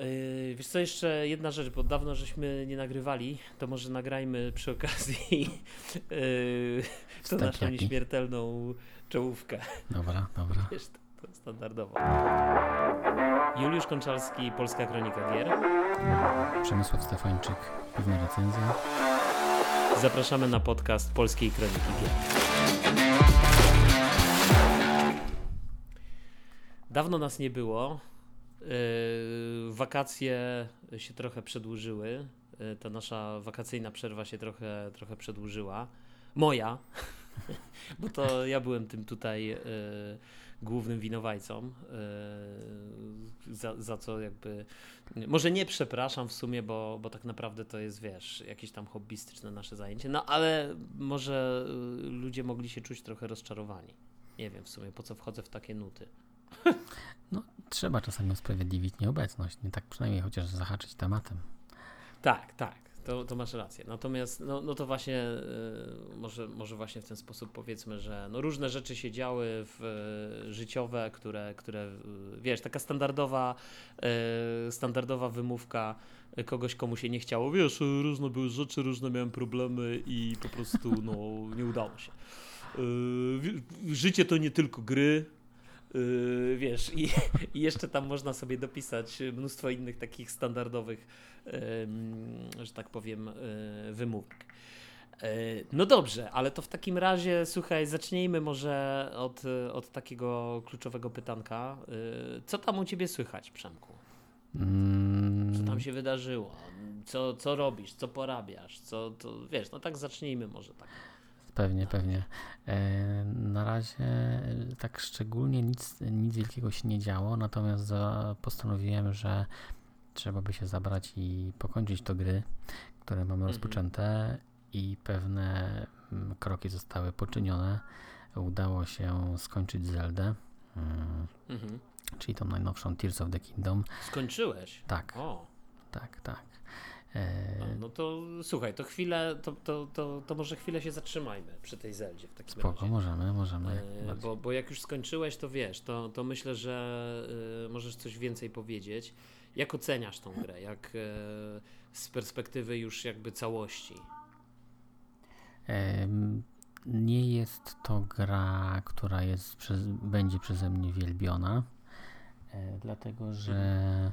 Yy, wiesz co, jeszcze jedna rzecz, bo dawno żeśmy nie nagrywali, to może nagrajmy przy okazji yy, tą naszą nieśmiertelną czołówkę. Dobra, dobra. Wiesz, to, to standardowo. Juliusz Konczalski, Polska Kronika Gier. Przemysław Stefańczyk, pewna recenzja. Zapraszamy na podcast Polskiej Kroniki Gier. Dawno nas nie było. Yy, wakacje się trochę przedłużyły. Yy, Ta nasza wakacyjna przerwa się trochę, trochę przedłużyła. Moja, bo to ja byłem tym tutaj yy, głównym winowajcą, za, za co jakby. Może nie przepraszam w sumie, bo, bo tak naprawdę to jest, wiesz, jakieś tam hobbystyczne nasze zajęcie, no ale może ludzie mogli się czuć trochę rozczarowani. Nie wiem w sumie, po co wchodzę w takie nuty. Trzeba czasami usprawiedliwić nieobecność, nie tak przynajmniej chociaż zahaczyć tematem. Tak, tak, to, to masz rację. Natomiast, no, no to właśnie, y, może, może właśnie w ten sposób powiedzmy, że no różne rzeczy się działy w, y, życiowe, które, które, y, wiesz, taka standardowa, y, standardowa wymówka kogoś, komu się nie chciało. Wiesz, y, różne były rzeczy, różne miałem problemy i po prostu, no, nie udało się. Y, życie to nie tylko gry, Yy, wiesz, i, i jeszcze tam można sobie dopisać mnóstwo innych takich standardowych, ym, że tak powiem, yy, wymówek. Yy, No dobrze, ale to w takim razie, słuchaj, zacznijmy może od, od takiego kluczowego pytanka. Yy, Co tam u ciebie słychać, Przemku? Mm, Co tam się wydarzyło? Co, co robisz? Co porabiasz? Co, to, wiesz, no tak zacznijmy może tak. Pewnie, pewnie. E, na razie e, tak szczególnie nic, nic wielkiego się nie działo, natomiast postanowiłem, że trzeba by się zabrać i pokończyć to gry, które mamy Mhm. rozpoczęte i pewne mm, kroki zostały poczynione. Udało się skończyć Zeldę, mm, Mhm. czyli tą najnowszą Tears of the Kingdom. Skończyłeś? Tak, O. tak, tak. E, No, to słuchaj, to chwilę, to, to, to, to może chwilę się zatrzymajmy przy tej Zeldzie w takim spoko, razie. możemy, możemy. E, bo, bo jak już skończyłeś, to wiesz, to, to myślę, że e, możesz coś więcej powiedzieć. Jak oceniasz tą grę? Jak z perspektywy już jakby całości? Nie jest to gra, która jest przez, będzie przeze mnie wielbiona, e, dlatego że mm,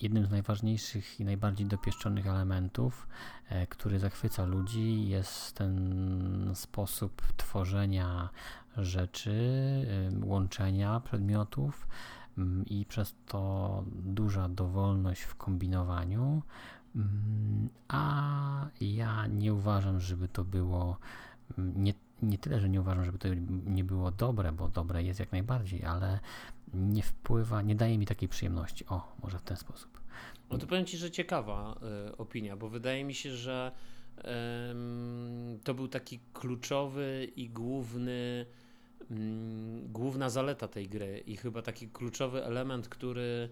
jednym z najważniejszych i najbardziej dopieszczonych elementów, e, który zachwyca ludzi, jest ten sposób tworzenia rzeczy, łączenia przedmiotów mm, i przez to duża dowolność w kombinowaniu. Mm, A ja nie uważam, żeby to było. mm, Nie, nie tyle, że nie uważam, żeby to nie było dobre, bo dobre jest jak najbardziej, ale nie wpływa, nie daje mi takiej przyjemności. O, może w ten sposób. No to powiem Ci, że ciekawa e, opinia, bo wydaje mi się, że em, to był taki kluczowy i główny, mm, główna zaleta tej gry i chyba taki kluczowy element, który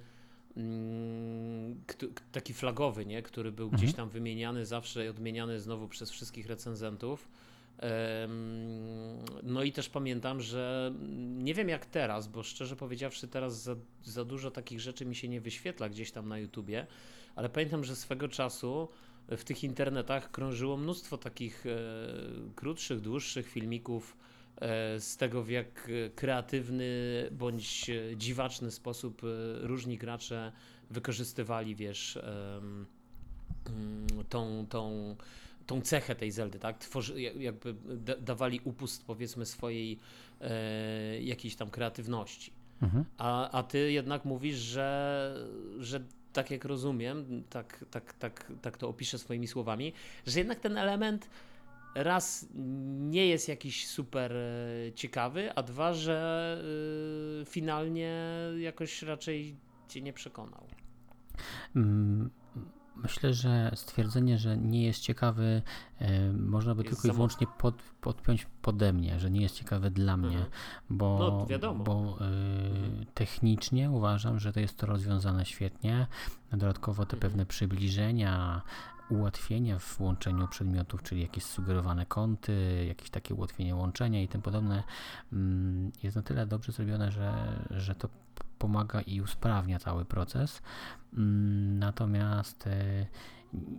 mm, taki flagowy, nie? który był gdzieś Mhm. tam wymieniany zawsze i odmieniany znowu przez wszystkich recenzentów. No i też pamiętam, że nie wiem jak teraz, bo szczerze powiedziawszy, teraz za, za dużo takich rzeczy mi się nie wyświetla gdzieś tam na YouTubie, ale pamiętam, że swego czasu w tych internetach krążyło mnóstwo takich e, krótszych, dłuższych filmików e, z tego, w jak kreatywny bądź dziwaczny sposób e, różni gracze wykorzystywali, wiesz, mm, tą, tą, tą cechę tej Zeldy, tak? Tworzy, jak- jakby da, dawali upust, powiedzmy, swojej e, jakiejś tam kreatywności. Mhm. A, a ty jednak mówisz, że, że tak jak rozumiem, tak, tak, tak, tak to opiszę swoimi słowami, że jednak ten element raz nie jest jakiś super e, ciekawy, a dwa, że y, finalnie jakoś raczej cię nie przekonał. Mm, Myślę, że stwierdzenie, że nie jest ciekawy, e, można by Jest tylko i wyłącznie pod, podpiąć pode mnie, że nie jest ciekawy dla mnie, Mhm. bo, No, wiadomo. bo e, Mhm. technicznie uważam, że to jest to rozwiązane świetnie. Dodatkowo te Mhm. pewne przybliżenia, ułatwienia w łączeniu przedmiotów, czyli jakieś sugerowane kąty, jakieś takie ułatwienie łączenia i tym podobne, mm, jest na tyle dobrze zrobione, że, że to pomaga i usprawnia cały proces. Mm, natomiast e,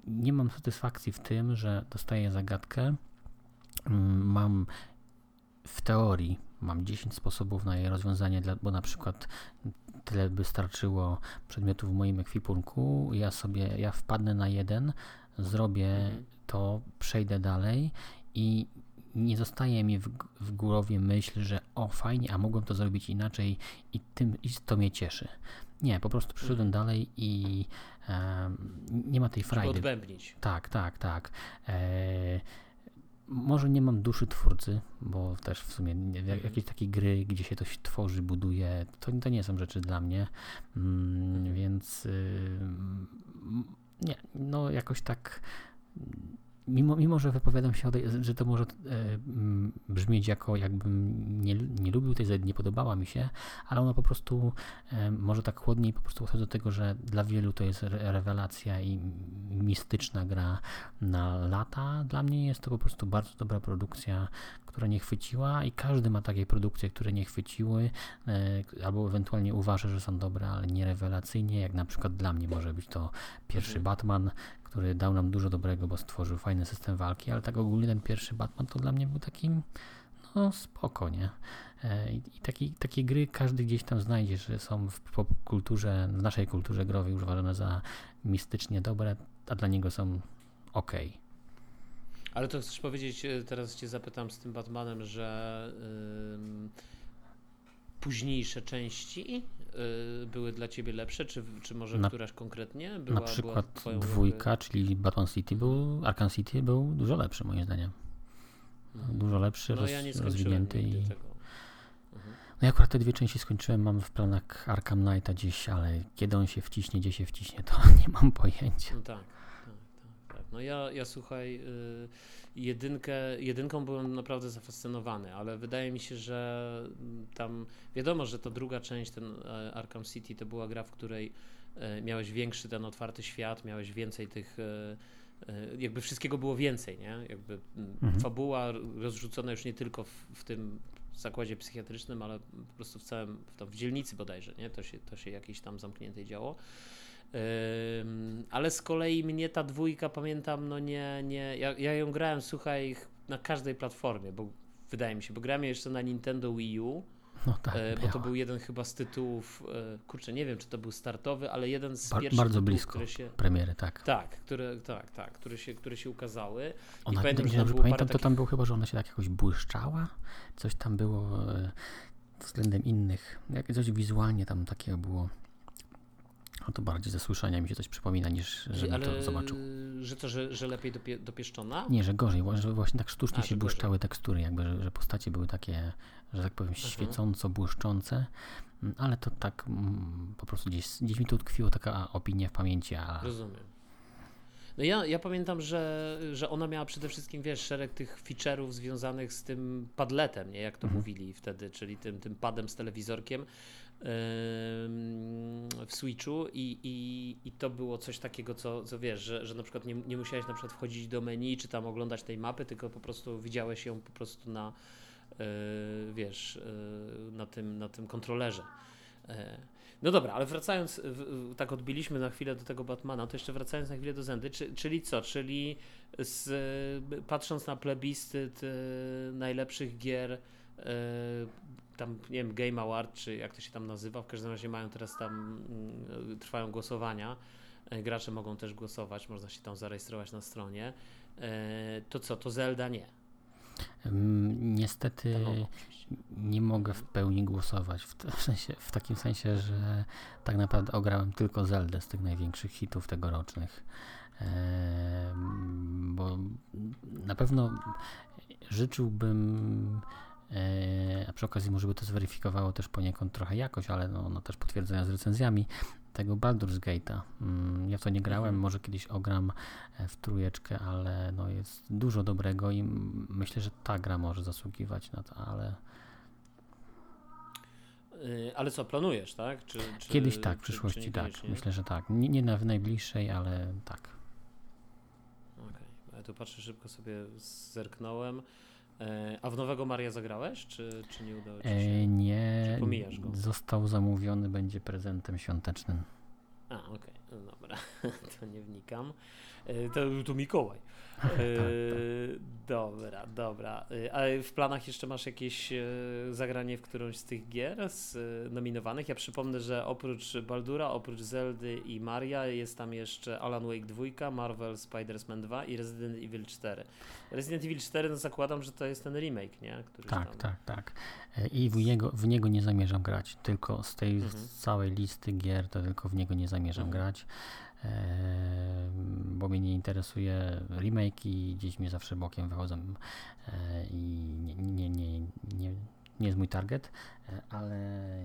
nie mam satysfakcji w tym, że dostaję zagadkę, mm, mam w teorii mam 10 sposobów na jej rozwiązanie, bo na przykład tyle by starczyło przedmiotów w moim ekwipunku, ja sobie, ja wpadnę na jeden, zrobię mhm. to, przejdę dalej i nie zostaje mi w, w głowie myśl, że o fajnie, a mogłem to zrobić inaczej i, tym, i to mnie cieszy. Nie, po prostu przyszedłem mhm. dalej i e, nie ma tej frajdy. Odbębnić. Tak, tak, tak. E, może nie mam duszy twórcy, bo też w sumie mhm. jakieś takie gry, gdzie się coś tworzy, buduje, to, to nie są rzeczy dla mnie, mm, mhm. więc y, nie, no jakoś tak mimo, mimo że wypowiadam się, że to może e, brzmieć jako jakbym nie, nie lubił tej Z, nie podobała mi się, ale ona po prostu e, może tak chłodniej po prostu podchodzi do tego, że dla wielu to jest rewelacja i mistyczna gra na lata. Dla mnie jest to po prostu bardzo dobra produkcja, która nie chwyciła i każdy ma takie produkcje, które nie chwyciły e, albo ewentualnie uważa, że są dobre, ale nie rewelacyjnie, jak na przykład dla mnie może być to pierwszy mhm. Batman, który dał nam dużo dobrego, bo stworzył fajny system walki, ale tak ogólnie ten pierwszy Batman to dla mnie był takim no spoko, nie? E, I taki, takie gry każdy gdzieś tam znajdzie, że są w popkulturze, w naszej kulturze growej uważane za mistycznie dobre, a dla niego są ok. Ale to chcesz powiedzieć, e, teraz cię zapytam z tym Batmanem, że yy, późniejsze części Y, były dla ciebie lepsze, czy, czy może na, któraś konkretnie? Była, na przykład dwójka, czyli Batman City był, Arkham City był dużo lepszy moim zdaniem. Mhm. Dużo lepszy, no, roz, ja rozwinięty i... Mhm. No ja akurat te dwie części skończyłem, mam w planach Arkham Knighta gdzieś, ale kiedy on się wciśnie, gdzie się wciśnie, to nie mam pojęcia. No tak. No ja, ja słuchaj... Yy jedynkę, jedynką byłem naprawdę zafascynowany, ale wydaje mi się, że tam wiadomo, że to druga część, ten e, Arkham City, to była gra, w której e, miałeś większy ten otwarty świat, miałeś więcej tych e, jakby wszystkiego było więcej, nie? Jakby mhm. fabuła rozrzucona już nie tylko w, w, tym zakładzie psychiatrycznym, ale po prostu w całym, w, tam w dzielnicy bodajże, nie? To się, to się jakieś tam zamkniętej działo ale z kolei mnie ta dwójka, pamiętam, no nie, nie, ja, ja ją grałem, słuchaj, na każdej platformie, bo wydaje mi się, bo grałem jeszcze na Nintendo Wii U, no tak, e, bo to był jeden chyba z tytułów, e, kurczę, nie wiem, czy to był startowy, ale jeden z pierwszych Bardzo tytułów, blisko które się, premiery, tak. Tak, które, tak, tak, które się, które się ukazały. Ona, I pamiętam, dobrze pamiętam, to tam było chyba, że ona się tak jakoś błyszczała, coś tam było e, względem innych, jak coś wizualnie tam takiego było no to bardziej ze słyszenia mi się coś przypomina, niż żebym Ale, to zobaczył. Że to, że, że lepiej dopie, dopieszczona? Nie, że gorzej, że właśnie tak sztucznie A, się błyszczały tekstury, jakby, że, że, postacie były takie, że tak powiem, świecąco, błyszczące, mm, ale to tak mm, po prostu gdzieś, gdzieś mi tu tkwiło taka opinia w pamięci. A... Rozumiem. No ja, ja pamiętam, że, że ona miała przede wszystkim, wiesz, szereg tych feature'ów związanych z tym padletem, nie, jak to mhm. mówili wtedy, czyli tym, tym padem z telewizorkiem, w Switchu i, i, i to było coś takiego, co, co wiesz, że, że na przykład nie, nie musiałeś na przykład wchodzić do menu czy tam oglądać tej mapy, tylko po prostu widziałeś ją po prostu na e, wiesz, e, na tym, na tym kontrolerze. E, no dobra, ale wracając, tak odbiliśmy na chwilę do tego Batmana, to jeszcze wracając na chwilę do Zendy, czy, czyli co? Czyli z, patrząc na plebiscyt najlepszych gier tam, nie wiem, Game Award, czy jak to się tam nazywa, w każdym razie mają teraz tam, mm, trwają głosowania, e, gracze mogą też głosować, można się tam zarejestrować na stronie. E, to co, to Zelda nie? Niestety nie mogę w pełni głosować, w, w, sensie, w takim sensie, że tak naprawdę ograłem tylko Zeldę z tych największych hitów tegorocznych. bo na pewno życzyłbym a przy okazji może by to zweryfikowało też poniekąd trochę jakość, ale no, no też potwierdzenia z recenzjami tego Baldur's Gate'a. Mm, ja w to nie grałem, mhm. może kiedyś ogram e, w trójeczkę, ale no jest dużo dobrego i myślę, że ta gra może zasługiwać na to, ale y, ale co, planujesz, tak? Czy, czy, Kiedyś tak, w przyszłości tak. Myślę, że tak. Nie, nie na najbliższej, ale tak. Okej. Okay. Ja tu patrzę szybko sobie, zerknąłem. E, a w nowego Maria zagrałeś, czy, czy nie udało ci się? E, nie, Czy pomijasz go? został zamówiony, będzie prezentem świątecznym. A, okej, no dobra, to nie wnikam. E, To, to Mikołaj. E, tak. Dobra, dobra. E, A w planach jeszcze masz jakieś e, zagranie w którąś z tych gier z, e, nominowanych? Ja przypomnę, że oprócz Baldura, oprócz Zeldy i Maria jest tam jeszcze Alan Wake 2, Marvel Spider-Man 2 i Resident Evil 4. Resident Evil 4 no zakładam, że to jest ten remake, nie? Który Tak, tam... tak, tak. E, I w niego, w niego nie zamierzam grać. Tylko z tej Mhm. całej listy gier, to tylko w niego nie zamierzam Mhm. grać. Bo mnie nie interesuje remake i gdzieś mnie zawsze bokiem wychodzą i nie, nie, nie, nie, nie jest mój target, e, ale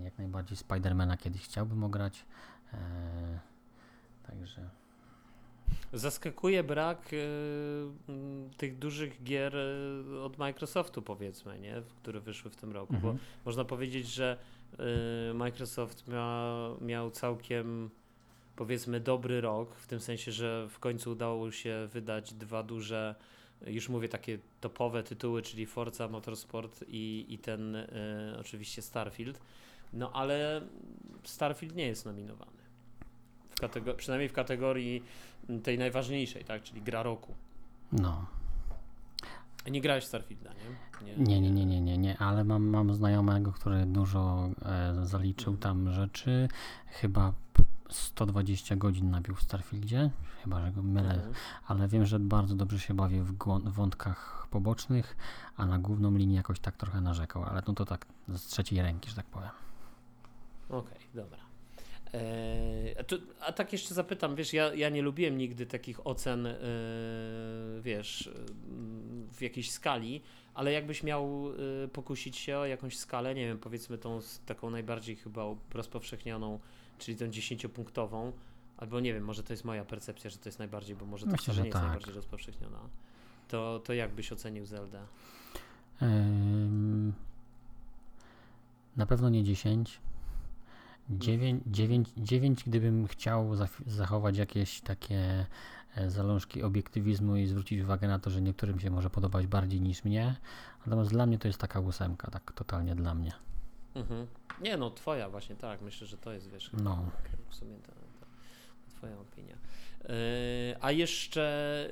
jak najbardziej Spidermana kiedyś chciałbym ograć. E, także Zaskakuje brak y, tych dużych gier od Microsoftu, powiedzmy, nie? które wyszły w tym roku. Bo mhm. można powiedzieć, że y, Microsoft mia, miał całkiem, powiedzmy, dobry rok, w tym sensie, że w końcu udało się wydać dwa duże, już mówię takie topowe tytuły, czyli Forza Motorsport i, i ten y, oczywiście Starfield. No ale Starfield nie jest nominowany. W katego- przynajmniej w kategorii tej najważniejszej, tak, czyli gra roku. no. Nie grałeś w Starfielda, nie? Nie, nie, nie, nie, nie, nie, ale mam, mam znajomego, który dużo e, zaliczył Mhm. tam rzeczy. Chyba 120 godzin nabił w Starfieldzie, chyba, że go mylę, Mhm. ale wiem, że bardzo dobrze się bawi w wątkach pobocznych, a na główną linię jakoś tak trochę narzekał, ale no to tak z trzeciej ręki, że tak powiem. Okej, dobra. Eee, a, tu, a tak jeszcze zapytam, wiesz, ja, ja nie lubiłem nigdy takich ocen, e, wiesz, w jakiejś skali, ale jakbyś miał e, pokusić się o jakąś skalę, nie wiem, powiedzmy tą taką najbardziej chyba rozpowszechnioną, czyli tą dziesięciopunktową, albo nie wiem, może to jest moja percepcja, że to jest najbardziej, bo może to Myślę, wcale nie jest tak. najbardziej rozpowszechniona. To, to jak byś ocenił Zeldę? Ym, na pewno nie 10. 9, 9, 9 gdybym chciał zachować jakieś takie e, zalążki obiektywizmu i zwrócić uwagę na to, że niektórym się może podobać bardziej niż mnie. Natomiast dla mnie to jest taka ósemka, tak totalnie dla mnie. Mhm. Nie no, twoja właśnie, tak, myślę, że to jest, wiesz, No. w sumie ta, ta, twoja opinia. Yy, a jeszcze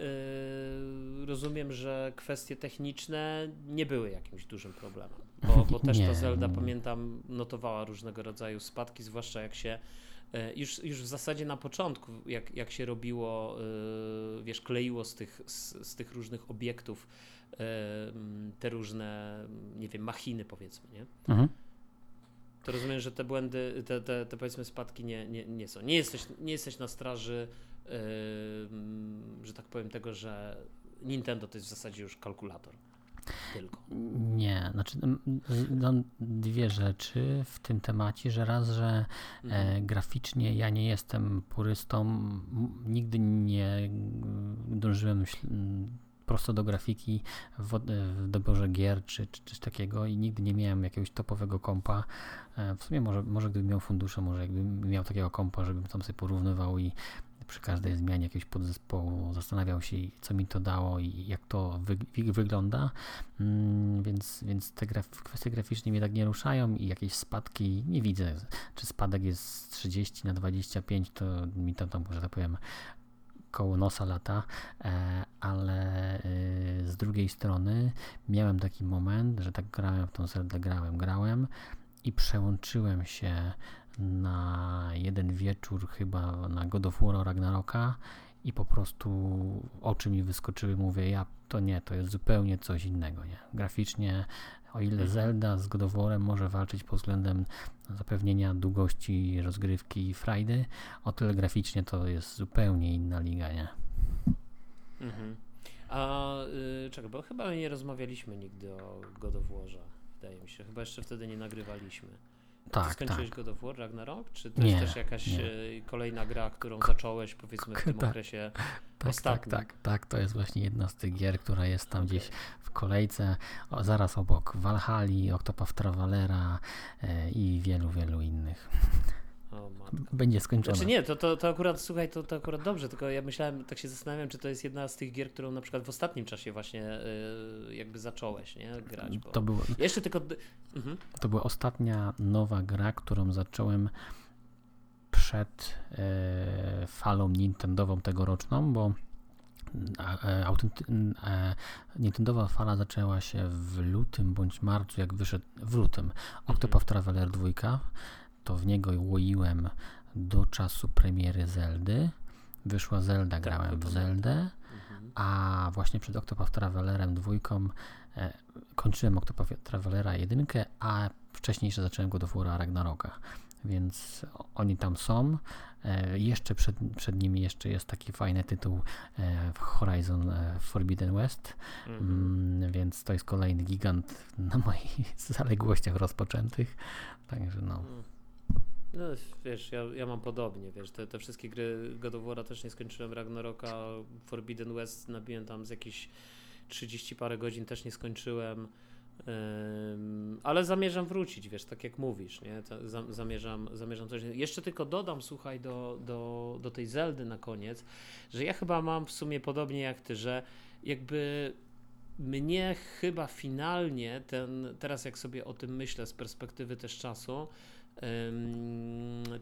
yy, rozumiem, że kwestie techniczne nie były jakimś dużym problemem, bo, bo też Nie, ta Zelda, pamiętam, notowała różnego rodzaju spadki, zwłaszcza jak się yy, już, już w zasadzie na początku, jak, jak się robiło, yy, wiesz, kleiło z tych, z, z tych różnych obiektów yy, te różne, nie wiem, machiny powiedzmy, nie? Mhm. To rozumiem, że te błędy, te, te, te powiedzmy spadki nie, nie, nie są. Nie jesteś, nie jesteś na straży, yy, że tak powiem, tego, że Nintendo to jest w zasadzie już kalkulator. Tylko. Nie, znaczy no, dwie rzeczy w tym temacie, że raz, że Mhm. E, graficznie ja nie jestem purystą, nigdy nie dążyłem prosto do grafiki w, w doborze gier czy, czy coś takiego i nigdy nie miałem jakiegoś topowego kompa. E, w sumie może, może gdybym miał fundusze, może jakbym miał takiego kompa, żebym tam sobie porównywał i przy każdej zmianie jakiegoś podzespołu zastanawiał się, co mi to dało i jak to wy, wy, wygląda. Mm, więc, więc te graf, kwestie graficzne mnie tak nie ruszają i jakieś spadki nie widzę czy spadek jest z 30 na 25, to mi tam, tam że tak powiem, koło nosa lata, e, ale e, z drugiej strony miałem taki moment, że tak grałem w tą Zeldę, grałem, grałem i przełączyłem się na jeden wieczór chyba na God of War Ragnaroka i po prostu oczy mi wyskoczyły, mówię, ja to nie, to jest zupełnie coś innego, nie? Graficznie, o ile. Zelda z God może walczyć pod względem zapewnienia długości rozgrywki i frajdy, o tyle graficznie to jest zupełnie inna liga, nie? Mhm. A y, czekaj, bo chyba nie rozmawialiśmy nigdy o God wydaje mi się. Chyba jeszcze wtedy nie nagrywaliśmy. Ty Tak, skończyłeś tak. God of War Ragnarok? Czy to Nie, jest też jakaś nie. y, kolejna gra, którą zacząłeś powiedzmy w tym Tak. okresie Tak, Ostatni. tak, tak, tak, to jest właśnie jedna z tych gier, która jest tam Okej. gdzieś w kolejce, o, zaraz obok Valhalla, Octopath Travelera e, i wielu, wielu innych. O. Będzie skończone. Znaczy nie, to, to, to akurat, słuchaj, to, to akurat dobrze, tylko ja myślałem, tak się zastanawiam, czy to jest jedna z tych gier, którą na przykład w ostatnim czasie właśnie y, jakby zacząłeś, nie, grać, bo... To, było, Jeszcze tylko... Mhm. to była ostatnia nowa gra, którą zacząłem przed e, falą Nintendową tegoroczną, bo e, autenty- e, Nintendowa fala zaczęła się w lutym bądź marcu, jak wyszedł w lutym Octopath Traveler 2, to w niego łoiłem do czasu premiery Zeldy. Wyszła Zelda, Tak, grałem to w. Zeldę, Mhm. a właśnie przed Octopath Travelerem 2 e, kończyłem Octopath Travelera 1, a wcześniej jeszcze zacząłem go do Fura Ragnaroka. Więc oni tam są. E, jeszcze przed, przed nimi jeszcze jest taki fajny tytuł e, Horizon e, Forbidden West. Mhm. Mm, więc to jest kolejny gigant na moich zaległościach rozpoczętych. Także no. No wiesz, ja, ja mam podobnie, wiesz, te, te wszystkie gry God of też nie skończyłem, Ragnaroka, Forbidden West nabiłem tam z jakieś 30 parę godzin, też nie skończyłem, Ym, ale zamierzam wrócić, wiesz, tak jak mówisz, nie, za, zamierzam, zamierzam coś, jeszcze tylko dodam, słuchaj, do, do, do tej Zeldy na koniec, że ja chyba mam w sumie podobnie jak ty, że jakby mnie chyba finalnie ten, teraz jak sobie o tym myślę z perspektywy też czasu,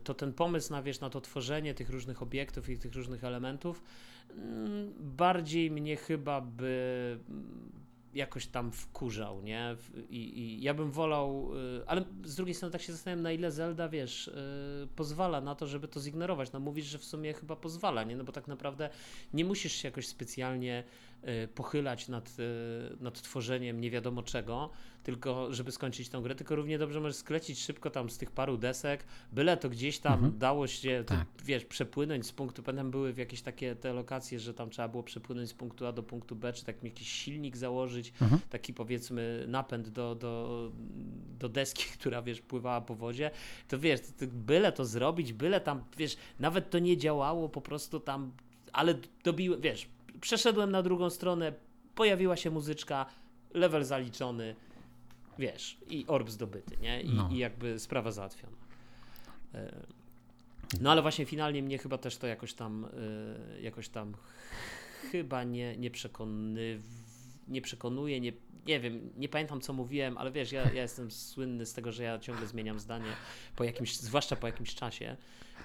to ten pomysł na, wiesz, na to tworzenie tych różnych obiektów i tych różnych elementów ym, bardziej mnie chyba by mm, jakoś tam wkurzał, nie? I, i ja bym wolał, y, ale z drugiej strony tak się zastanawiam, na ile Zelda, wiesz, y, pozwala na to, żeby to zignorować. No mówisz, że w sumie chyba pozwala, nie? No bo tak naprawdę nie musisz się jakoś specjalnie pochylać nad, y, nad tworzeniem nie wiadomo czego, tylko żeby skończyć tą grę, tylko równie dobrze możesz sklecić szybko tam z tych paru desek, byle to gdzieś tam Mhm. dało się, to, Tak. wiesz, przepłynąć z punktu, pamiętam były w jakieś takie te lokacje, że tam trzeba było przepłynąć z punktu A do punktu B, czy tak jakiś silnik założyć, Mhm. taki powiedzmy napęd do, do, do deski, która wiesz, pływała po wodzie, to wiesz, to, to byle to zrobić, byle tam, wiesz, nawet to nie działało, po prostu tam, ale dobiłem, wiesz, przeszedłem na drugą stronę, pojawiła się muzyczka, level zaliczony, wiesz, i orb zdobyty, nie? I, No. i jakby sprawa załatwiona. E, No ale właśnie finalnie mnie chyba też to jakoś tam, e, jakoś tam chyba nie, nie nie przekonuje, nie, nie wiem, nie pamiętam co mówiłem, ale wiesz, ja, ja jestem słynny z tego, że ja ciągle zmieniam zdanie, po jakimś, zwłaszcza po jakimś czasie,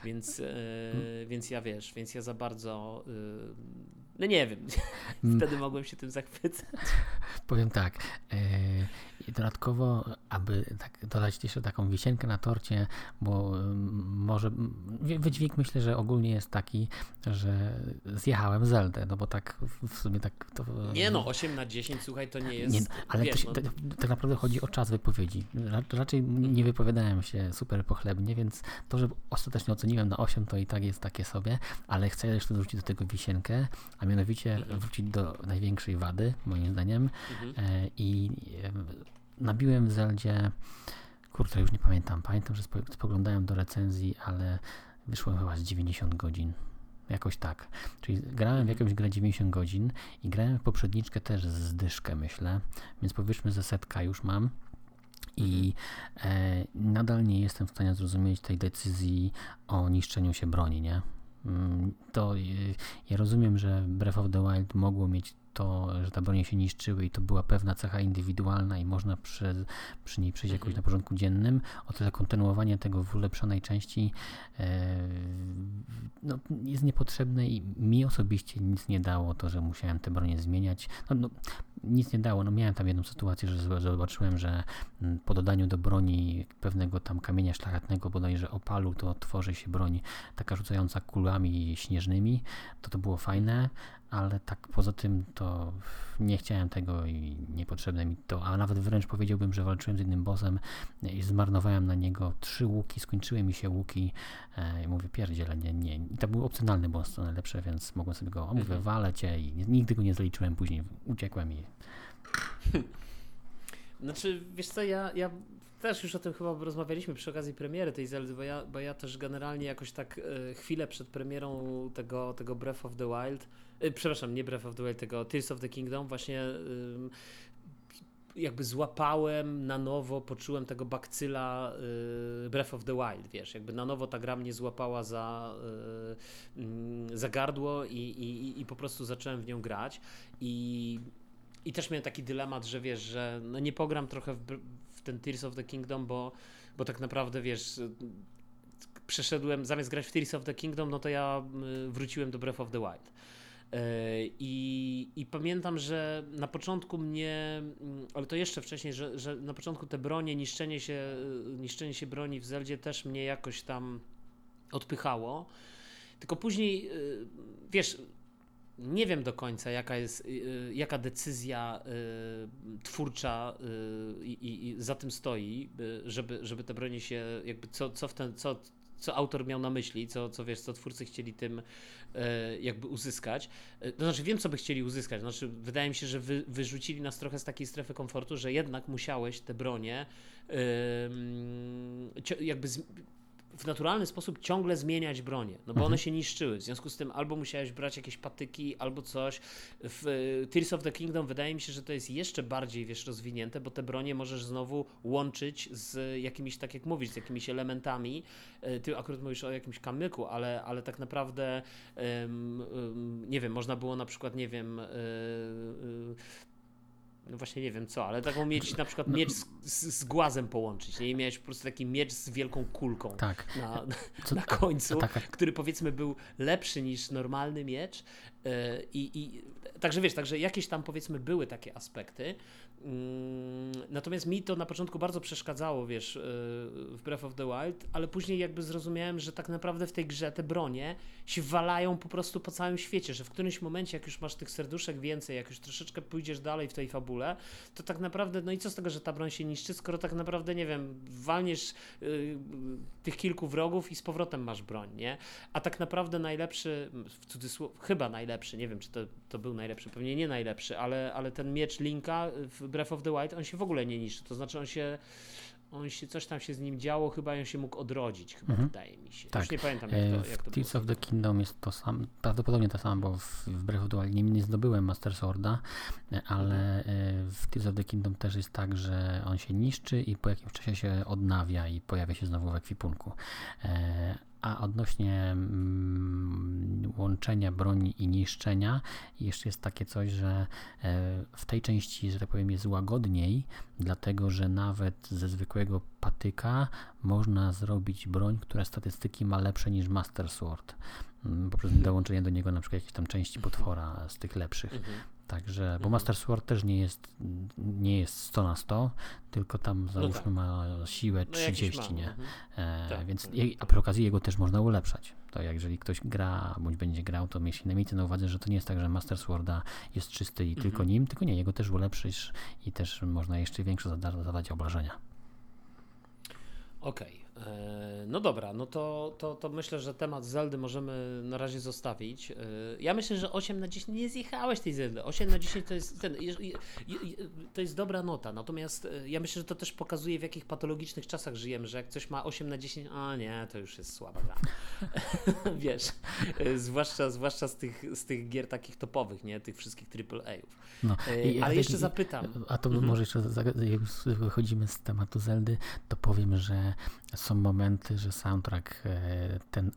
więc, e, więc ja wiesz, więc ja za bardzo, e, no nie wiem, wtedy mogłem się tym zachwycać. Powiem tak. e, i dodatkowo, aby tak dodać jeszcze taką wisienkę na torcie, bo mm, może mm, wy- wydźwięk myślę, że ogólnie jest taki, że zjechałem Zeldę, no bo tak w- sumie tak to... Nie no, 8 na 10, słuchaj, to nie jest, Nie, ale wiesz, to no, tak, tak naprawdę chodzi o czas wypowiedzi. Ra, raczej nie wypowiadałem się super pochlebnie, więc to, że ostatecznie oceniłem na 8, to i tak jest takie sobie, ale chcę jeszcze dorzucić do tego wisienkę, a mianowicie Mhm. wrócić do największej wady, moim zdaniem. mhm. E, I e, nabiłem w Zeldzie, kurczę, już nie pamiętam. Pamiętam, że spo, spoglądałem do recenzji, ale wyszło chyba z 90 godzin. Jakoś tak. Czyli grałem w Mhm. jakąś grę 90 godzin i grałem w poprzedniczkę też z dyszkę, myślę. Więc powiedzmy, że setka już mam. I e, nadal nie jestem w stanie zrozumieć tej decyzji o niszczeniu się broni, nie? Mm, To e, ja rozumiem, że Breath of the Wild mogło mieć to, że te bronie się niszczyły i to była pewna cecha indywidualna i można przy, przy niej przejść jakoś Mhm. na porządku dziennym. O tyle kontynuowanie tego w ulepszonej części e, no, jest niepotrzebne i mi osobiście nic nie dało to, że musiałem te bronie zmieniać. No, no, nic nie dało. No, miałem tam jedną sytuację, że zobaczyłem, że mm, po dodaniu do broni pewnego tam kamienia szlachetnego, bodajże opalu, to tworzy się broń taka rzucająca kulami śnieżnymi. To to było fajne, ale tak poza tym to nie chciałem tego i niepotrzebne mi to, a nawet wręcz powiedziałbym, że walczyłem z jednym bossem i zmarnowałem na niego trzy łuki, skończyły mi się łuki e, i mówię pierdziele, nie, nie. I to był opcjonalny boss, co najlepsze, więc mogłem sobie go, mówię, Mhm. walę cię i nigdy go nie zaliczyłem później, uciekłem i Znaczy, wiesz co, ja, ja też już o tym chyba rozmawialiśmy przy okazji premiery tej Zeldy, bo ja, bo ja też generalnie jakoś tak e, chwilę przed premierą tego, tego Breath of the Wild, przepraszam, nie Breath of the Wild, tego Tears of the Kingdom, właśnie jakby złapałem na nowo, poczułem tego bakcyla y, Breath of the Wild, wiesz, jakby na nowo ta gra mnie złapała za, y, y, za gardło i, i, i po prostu zacząłem w nią grać i, i też miałem taki dylemat, że wiesz, że no nie pogram trochę w, w ten Tears of the Kingdom, bo, bo tak naprawdę wiesz, przeszedłem, zamiast grać w Tears of the Kingdom, no to ja y, wróciłem do Breath of the Wild. E, I, I, pamiętam, że na początku mnie, mm, ale to jeszcze wcześniej, że, że na początku te bronie, niszczenie się, y, niszczenie się broni w Zeldzie też mnie jakoś tam odpychało. Tylko później, y, wiesz, nie wiem do końca, jaka jest, jaka decyzja twórcza i, i za tym stoi, żeby, żeby te bronie się, jakby co, co w ten, co, co autor miał na myśli, co, co wiesz, co twórcy chcieli tym e, jakby uzyskać. E, to znaczy, wiem, co by chcieli uzyskać. Znaczy, wydaje mi się, że wy, wyrzucili nas trochę z takiej strefy komfortu, że jednak musiałeś te bronie jakby w naturalny sposób ciągle zmieniać bronię, no bo mhm. one się niszczyły. W związku z tym albo musiałeś brać jakieś patyki, albo coś. W e, Tears of the Kingdom wydaje mi się, że to jest jeszcze bardziej, wiesz, rozwinięte, bo te bronie możesz znowu łączyć z jakimiś, tak jak mówisz, z jakimiś elementami. E, ty akurat mówisz o jakimś kamyku, ale, ale tak naprawdę um, um, nie wiem, można było na przykład, nie wiem, yy, no właśnie nie wiem co, ale taką mieć na przykład miecz z, z, z głazem połączyć, nie? I miałeś po prostu taki miecz z wielką kulką tak. na, co, na końcu, taka... który powiedzmy był lepszy niż normalny miecz yy, i także wiesz, także jakieś tam powiedzmy były takie aspekty, natomiast mi to na początku bardzo przeszkadzało, wiesz, y, w Breath of the Wild, ale później jakby zrozumiałem, że tak naprawdę w tej grze te bronie się walają po prostu po całym świecie, że w którymś momencie, jak już masz tych serduszek więcej, jak już troszeczkę pójdziesz dalej w tej fabule, to tak naprawdę, no i co z tego, że ta broń się niszczy, skoro tak naprawdę, nie wiem, walniesz y, tych kilku wrogów i z powrotem masz broń, nie? A tak naprawdę najlepszy, w cudzysłowie, chyba najlepszy, nie wiem, czy to, to był najlepszy, pewnie nie najlepszy, ale, ale ten miecz Linka w Breath of the Wild, on się w ogóle nie niszczy. To znaczy on się, on się, coś tam się z nim działo, chyba on się mógł odrodzić, chyba mhm. wydaje mi się. Tak. Już nie pamiętam jak to, jak to W Tears of the Kingdom jest to sam, prawdopodobnie to samo, bo w, w Breath of the Wild nie, nie zdobyłem Master Sworda, ale mhm. w Tears of the Kingdom też jest tak, że on się niszczy i po jakimś czasie się odnawia i pojawia się znowu w ekwipunku. A odnośnie mm, łączenia broni i niszczenia, jeszcze jest takie coś, że e, w tej części, że tak powiem, jest łagodniej, dlatego że nawet ze zwykłego patyka można zrobić broń, która statystyki ma lepsze niż Master Sword. Mm, poprzez dołączenie do niego na przykład jakiejś tam części potwora z tych lepszych. Mhm. Także, bo mhm. Master Sword też nie jest, nie jest 100 na 100, tylko tam no załóżmy no ma siłę 30, no nie? Mhm. E, tak, więc, a przy okazji jego też można ulepszać. To jak jeżeli ktoś gra, bądź będzie grał, to na miejcie na uwadze, że to nie jest tak, że Master Sworda jest czysty i mhm. tylko nim, tylko nie, jego też ulepszysz i też można jeszcze większe zadać obrażenia. Okej. Okay. E, no dobra, no to, to, to myślę, że temat Zeldy możemy na razie zostawić. E, ja myślę, że 8 na 10 nie zjechałeś tej Zeldy. 8 na 10 to jest ten, to jest dobra nota. Natomiast e, ja myślę, że to też pokazuje w jakich patologicznych czasach żyjemy, że jak coś ma 8 na 10, a nie, to już jest słaba gra. Wiesz, zwłaszcza, zwłaszcza z tych, z tych gier takich topowych, nie? Tych wszystkich AAA-ów. No, Ale jeszcze zapytam. A to mhm. może jeszcze, jak wychodzimy z tematu Zeldy, to powiem, że są momenty, że soundtrack e, ten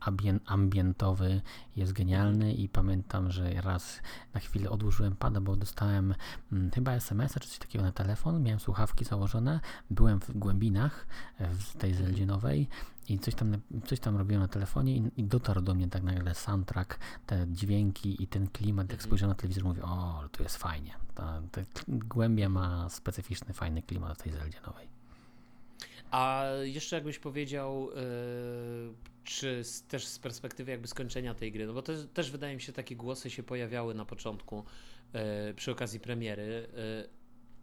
ambientowy jest genialny i pamiętam, że raz na chwilę odłożyłem pada, bo dostałem hmm, chyba SMS-a czy coś takiego na telefon, miałem słuchawki założone, byłem w głębinach e, w tej. Zeldzie nowej i coś tam, coś tam robiłem na telefonie i, i dotarł do mnie tak nagle soundtrack, te dźwięki i ten klimat, jak mhm. spojrzałem na telewizor, mówię, o, tu jest fajnie. Ta, ta głębia ma specyficzny, fajny klimat w tej Zeldzie nowej. A jeszcze jakbyś powiedział, yy, czy z, też z perspektywy jakby skończenia tej gry, no bo też wydaje mi się takie głosy się pojawiały na początku yy, przy okazji premiery. Yy,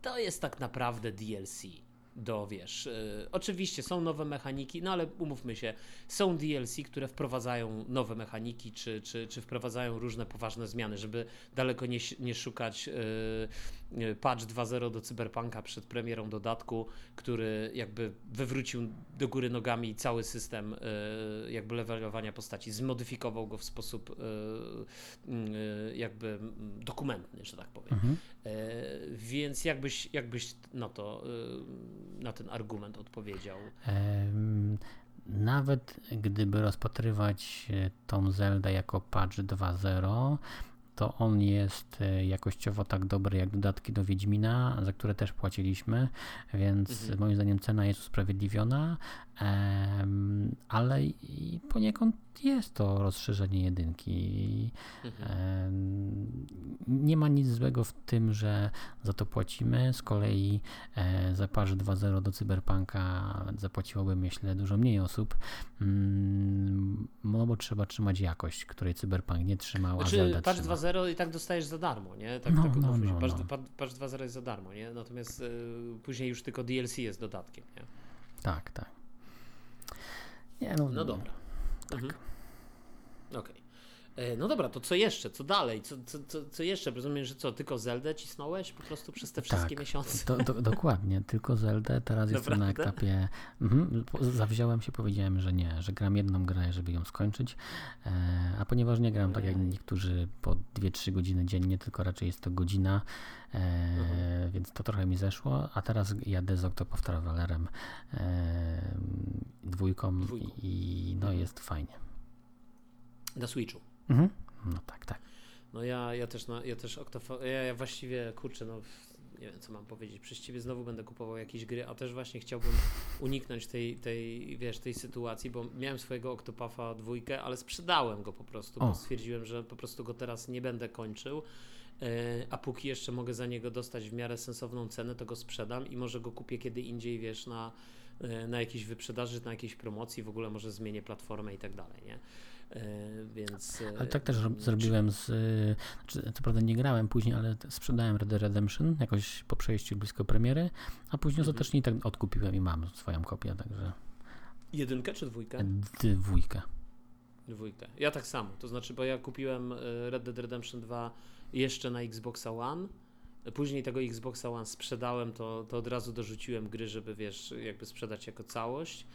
to jest tak naprawdę DLC. Do, wiesz, y, oczywiście są nowe mechaniki, no ale umówmy się, są DLC, które wprowadzają nowe mechaniki, czy, czy, czy wprowadzają różne poważne zmiany, żeby daleko nie, nie szukać y, y, patch 2.0 do Cyberpunka przed premierą dodatku, który jakby wywrócił do góry nogami cały system y, jakby levelowania postaci, zmodyfikował go w sposób jakby dokumentny, że tak powiem. Mhm. Y, więc jakbyś, jakbyś na to na ten argument odpowiedział? Nawet gdyby rozpatrywać e, tą Zelda jako patch 2.0, to on jest e, jakościowo tak dobry jak dodatki do Wiedźmina, za które też płaciliśmy, więc mhm. moim zdaniem cena jest usprawiedliwiona, ale poniekąd jest to rozszerzenie jedynki. Mhm. Nie ma nic złego w tym, że za to płacimy. Z kolei e, za Patch 2.0 do Cyberpunka zapłaciłoby, myślę, dużo mniej osób, mm, no bo trzeba trzymać jakość, której Cyberpunk nie trzymał, znaczy, a Zelda Patch 2.0 i tak dostajesz za darmo, nie? Tak, no, tak no, no, patch, no. patch 2.0 jest za darmo, nie? Natomiast y, później już tylko DLC jest dodatkiem, nie? Tak, tak. Nie, no, no dobra. Tak. Mhm. Okej. Okay. E, no dobra, to co jeszcze? Co dalej? Co, co, co, co jeszcze? Rozumiem, że co, tylko Zeldę cisnąłeś po prostu przez te wszystkie tak, miesiące? Do, do, dokładnie, tylko Zeldę. Teraz jestem na etapie. Mhm, zawziąłem się, powiedziałem, że nie, że gram jedną grę, żeby ją skończyć. E, a ponieważ nie gram tak jak niektórzy po 2-3 godziny dziennie, tylko raczej jest to godzina, e, mhm. więc to trochę mi zeszło. A teraz jadę z Octopath Travelerem dwójką, dwójką, i no jest fajnie. Na Switchu. Mhm. No tak, tak. No ja, ja też, no, ja też Octof- ja, ja właściwie, kurczę, no nie wiem co mam powiedzieć, przez ciebie znowu będę kupował jakieś gry, a też właśnie chciałbym uniknąć tej, tej, wiesz, tej sytuacji, bo miałem swojego Octopafa dwójkę, ale sprzedałem go po prostu, o. bo stwierdziłem, że po prostu go teraz nie będę kończył, e, a póki jeszcze mogę za niego dostać w miarę sensowną cenę, to go sprzedam i może go kupię kiedy indziej, wiesz, na, e, na jakiejś wyprzedaży, na jakiejś promocji, w ogóle może zmienię platformę i tak dalej, nie? E, więc... Ale tak też zrobiłem z... Znaczy, co prawda nie grałem później, ale sprzedałem Red Dead Redemption jakoś po przejściu blisko premiery, a później mhm. ostatecznie tak odkupiłem i mam swoją kopię, także... Jedynkę czy dwójkę? Dwójkę. Dwójkę. Ja tak samo, to znaczy, bo ja kupiłem e, Red Dead Redemption 2 jeszcze na Xboxa One, Później tego Xboxa One sprzedałem, to, to od razu dorzuciłem gry, żeby wiesz, jakby sprzedać jako całość.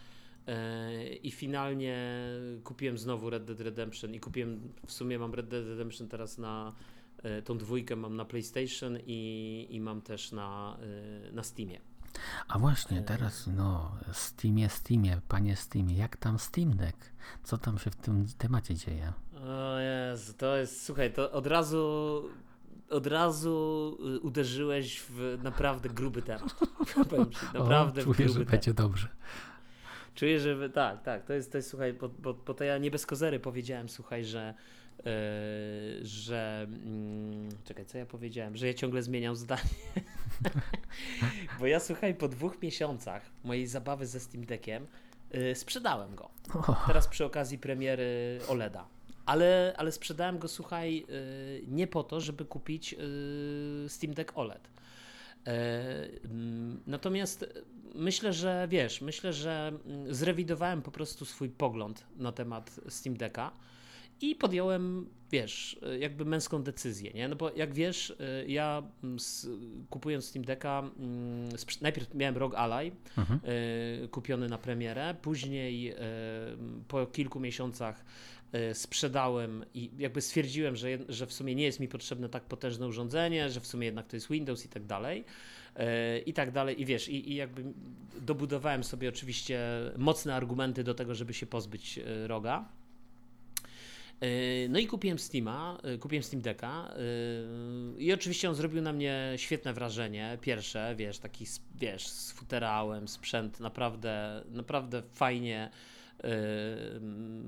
I finalnie kupiłem znowu Red Dead Redemption i kupiłem, w sumie mam Red Dead Redemption teraz na e, tą dwójkę mam na PlayStation i, i mam też na, e, na Steamie. A właśnie, e, teraz no, Steamie, Steamie, panie Steamie, jak tam Steam Deck? Co tam się w tym temacie dzieje? O Jezu, to jest, słuchaj, to od razu od razu y, uderzyłeś w naprawdę gruby temat. Powiem ci, naprawdę o, czuję, gruby że temat. będzie dobrze. Czuję, że tak, tak, to jest, to jest słuchaj, bo, bo, bo to ja nie bez kozery powiedziałem, słuchaj, że yy, że yy, czekaj, co ja powiedziałem, że ja ciągle zmieniam zdanie. bo ja słuchaj, po dwóch miesiącach mojej zabawy ze Steam Deckiem yy, sprzedałem go. Teraz przy okazji premiery OLEDa. Ale, ale sprzedałem go, słuchaj, y, nie po to, żeby kupić Steam Deck OLED. Natomiast myślę, że wiesz, myślę, że mm, zrewidowałem po prostu swój pogląd na temat Steam Decka i podjąłem, wiesz, jakby męską decyzję, nie? No bo jak wiesz, y, ja mm, kupując Steam Decka, najpierw miałem ROG Ally mhm. kupiony na premierę, później po kilku miesiącach sprzedałem i jakby stwierdziłem, że, że w sumie nie jest mi potrzebne tak potężne urządzenie, że w sumie jednak to jest Windows i tak dalej. I tak dalej, i wiesz, i, i jakby dobudowałem sobie oczywiście mocne argumenty do tego, żeby się pozbyć roga. No i kupiłem Steama, kupiłem Steam Decka i oczywiście on zrobił na mnie świetne wrażenie. Pierwsze, wiesz, taki, wiesz, z futerałem, sprzęt naprawdę, naprawdę fajnie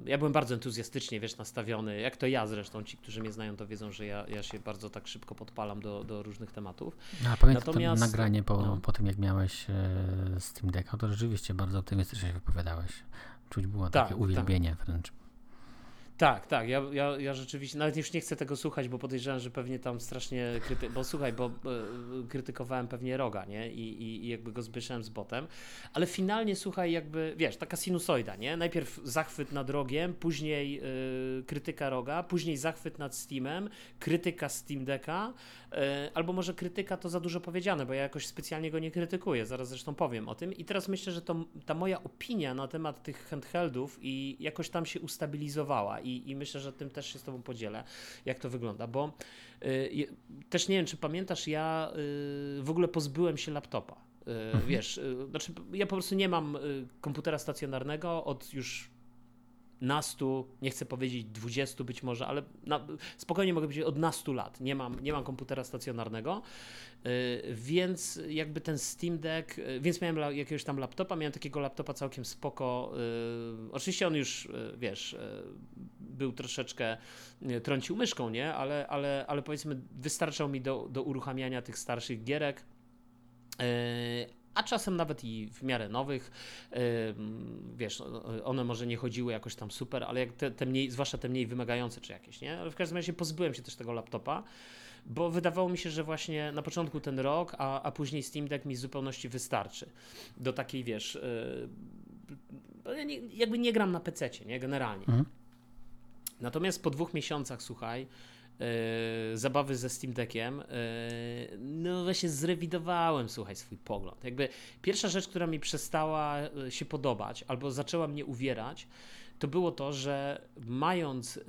ja byłem bardzo entuzjastycznie, wiesz, nastawiony, jak to ja zresztą, ci, którzy mnie znają, to wiedzą, że ja, ja się bardzo tak szybko podpalam do, do różnych tematów. A pamiętam Natomiast, nagranie po, no. po tym, jak miałeś e, Steam Decka, to rzeczywiście bardzo optymistycznie się wypowiadałeś. Czuć było takie tak, uwielbienie tak. wręcz. Tak, tak. Ja, ja, ja rzeczywiście nawet już nie chcę tego słuchać, bo podejrzewam, że pewnie tam strasznie kryty... Bo słuchaj, bo e, krytykowałem pewnie roga, nie? I, i, I jakby go zbyszałem z botem. Ale finalnie słuchaj, jakby wiesz, taka sinusoida, nie? Najpierw zachwyt nad rogiem, później y, krytyka roga, później zachwyt nad Steamem, krytyka Steam Decka, y, albo może krytyka to za dużo powiedziane, bo ja jakoś specjalnie go nie krytykuję. Zaraz zresztą powiem o tym. I teraz myślę, że to, ta moja opinia na temat tych handheldów i jakoś tam się ustabilizowała i, i myślę, że tym też się z Tobą podzielę, jak to wygląda, bo y, też nie wiem, czy pamiętasz, ja y, w ogóle pozbyłem się laptopa. Y, mhm. Wiesz, y, znaczy ja po prostu nie mam y, komputera stacjonarnego od już nastu, nie chcę powiedzieć dwudziestu być może, ale na, spokojnie mogę powiedzieć od nastu lat. Nie mam, nie mam komputera stacjonarnego, yy, więc jakby ten Steam Deck, yy, więc miałem jakiegoś tam laptopa, miałem takiego laptopa całkiem spoko. Yy, oczywiście on już, y, wiesz, y, był troszeczkę, y, trącił myszką, nie? Ale, ale, ale powiedzmy wystarczał mi do, do uruchamiania tych starszych gierek a czasem nawet i w miarę nowych. Wiesz, one może nie chodziły jakoś tam super, ale jak te, te mniej, zwłaszcza te mniej wymagające czy jakieś, nie? Ale w każdym razie pozbyłem się też tego laptopa bo wydawało mi się, że właśnie na początku ten rok, a, a później Steam Deck mi w zupełności wystarczy. Do takiej, wiesz, yy, jakby nie gram na PC, nie, generalnie. Mhm. Natomiast po dwóch miesiącach, słuchaj, Yy, zabawy ze Steam Deckiem, yy, no właśnie zrewidowałem, słuchaj, swój pogląd. Jakby pierwsza rzecz, która mi przestała e, się podobać albo zaczęła mnie uwierać, to było to, że mając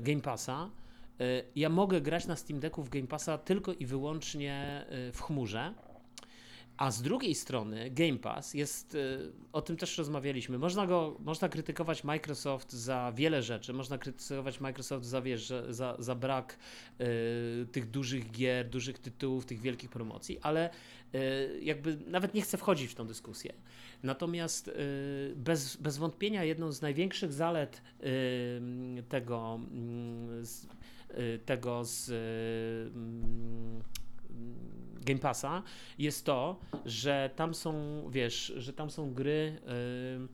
Game Passa, ja mogę grać na Steam Decku w Game Passa tylko i wyłącznie w chmurze a z drugiej strony Game Pass jest, y, o tym też rozmawialiśmy, można go, można krytykować Microsoft za wiele rzeczy, można krytykować Microsoft za, wiesz, za, za brak y, tych dużych gier, dużych tytułów, tych wielkich promocji, ale y, jakby nawet nie chcę wchodzić w tą dyskusję. Natomiast y, bez, bez wątpienia jedną z największych zalet y, tego, mm, y, tego z mm, Game Passa jest to, że tam są, wiesz, że tam są gry. Yy,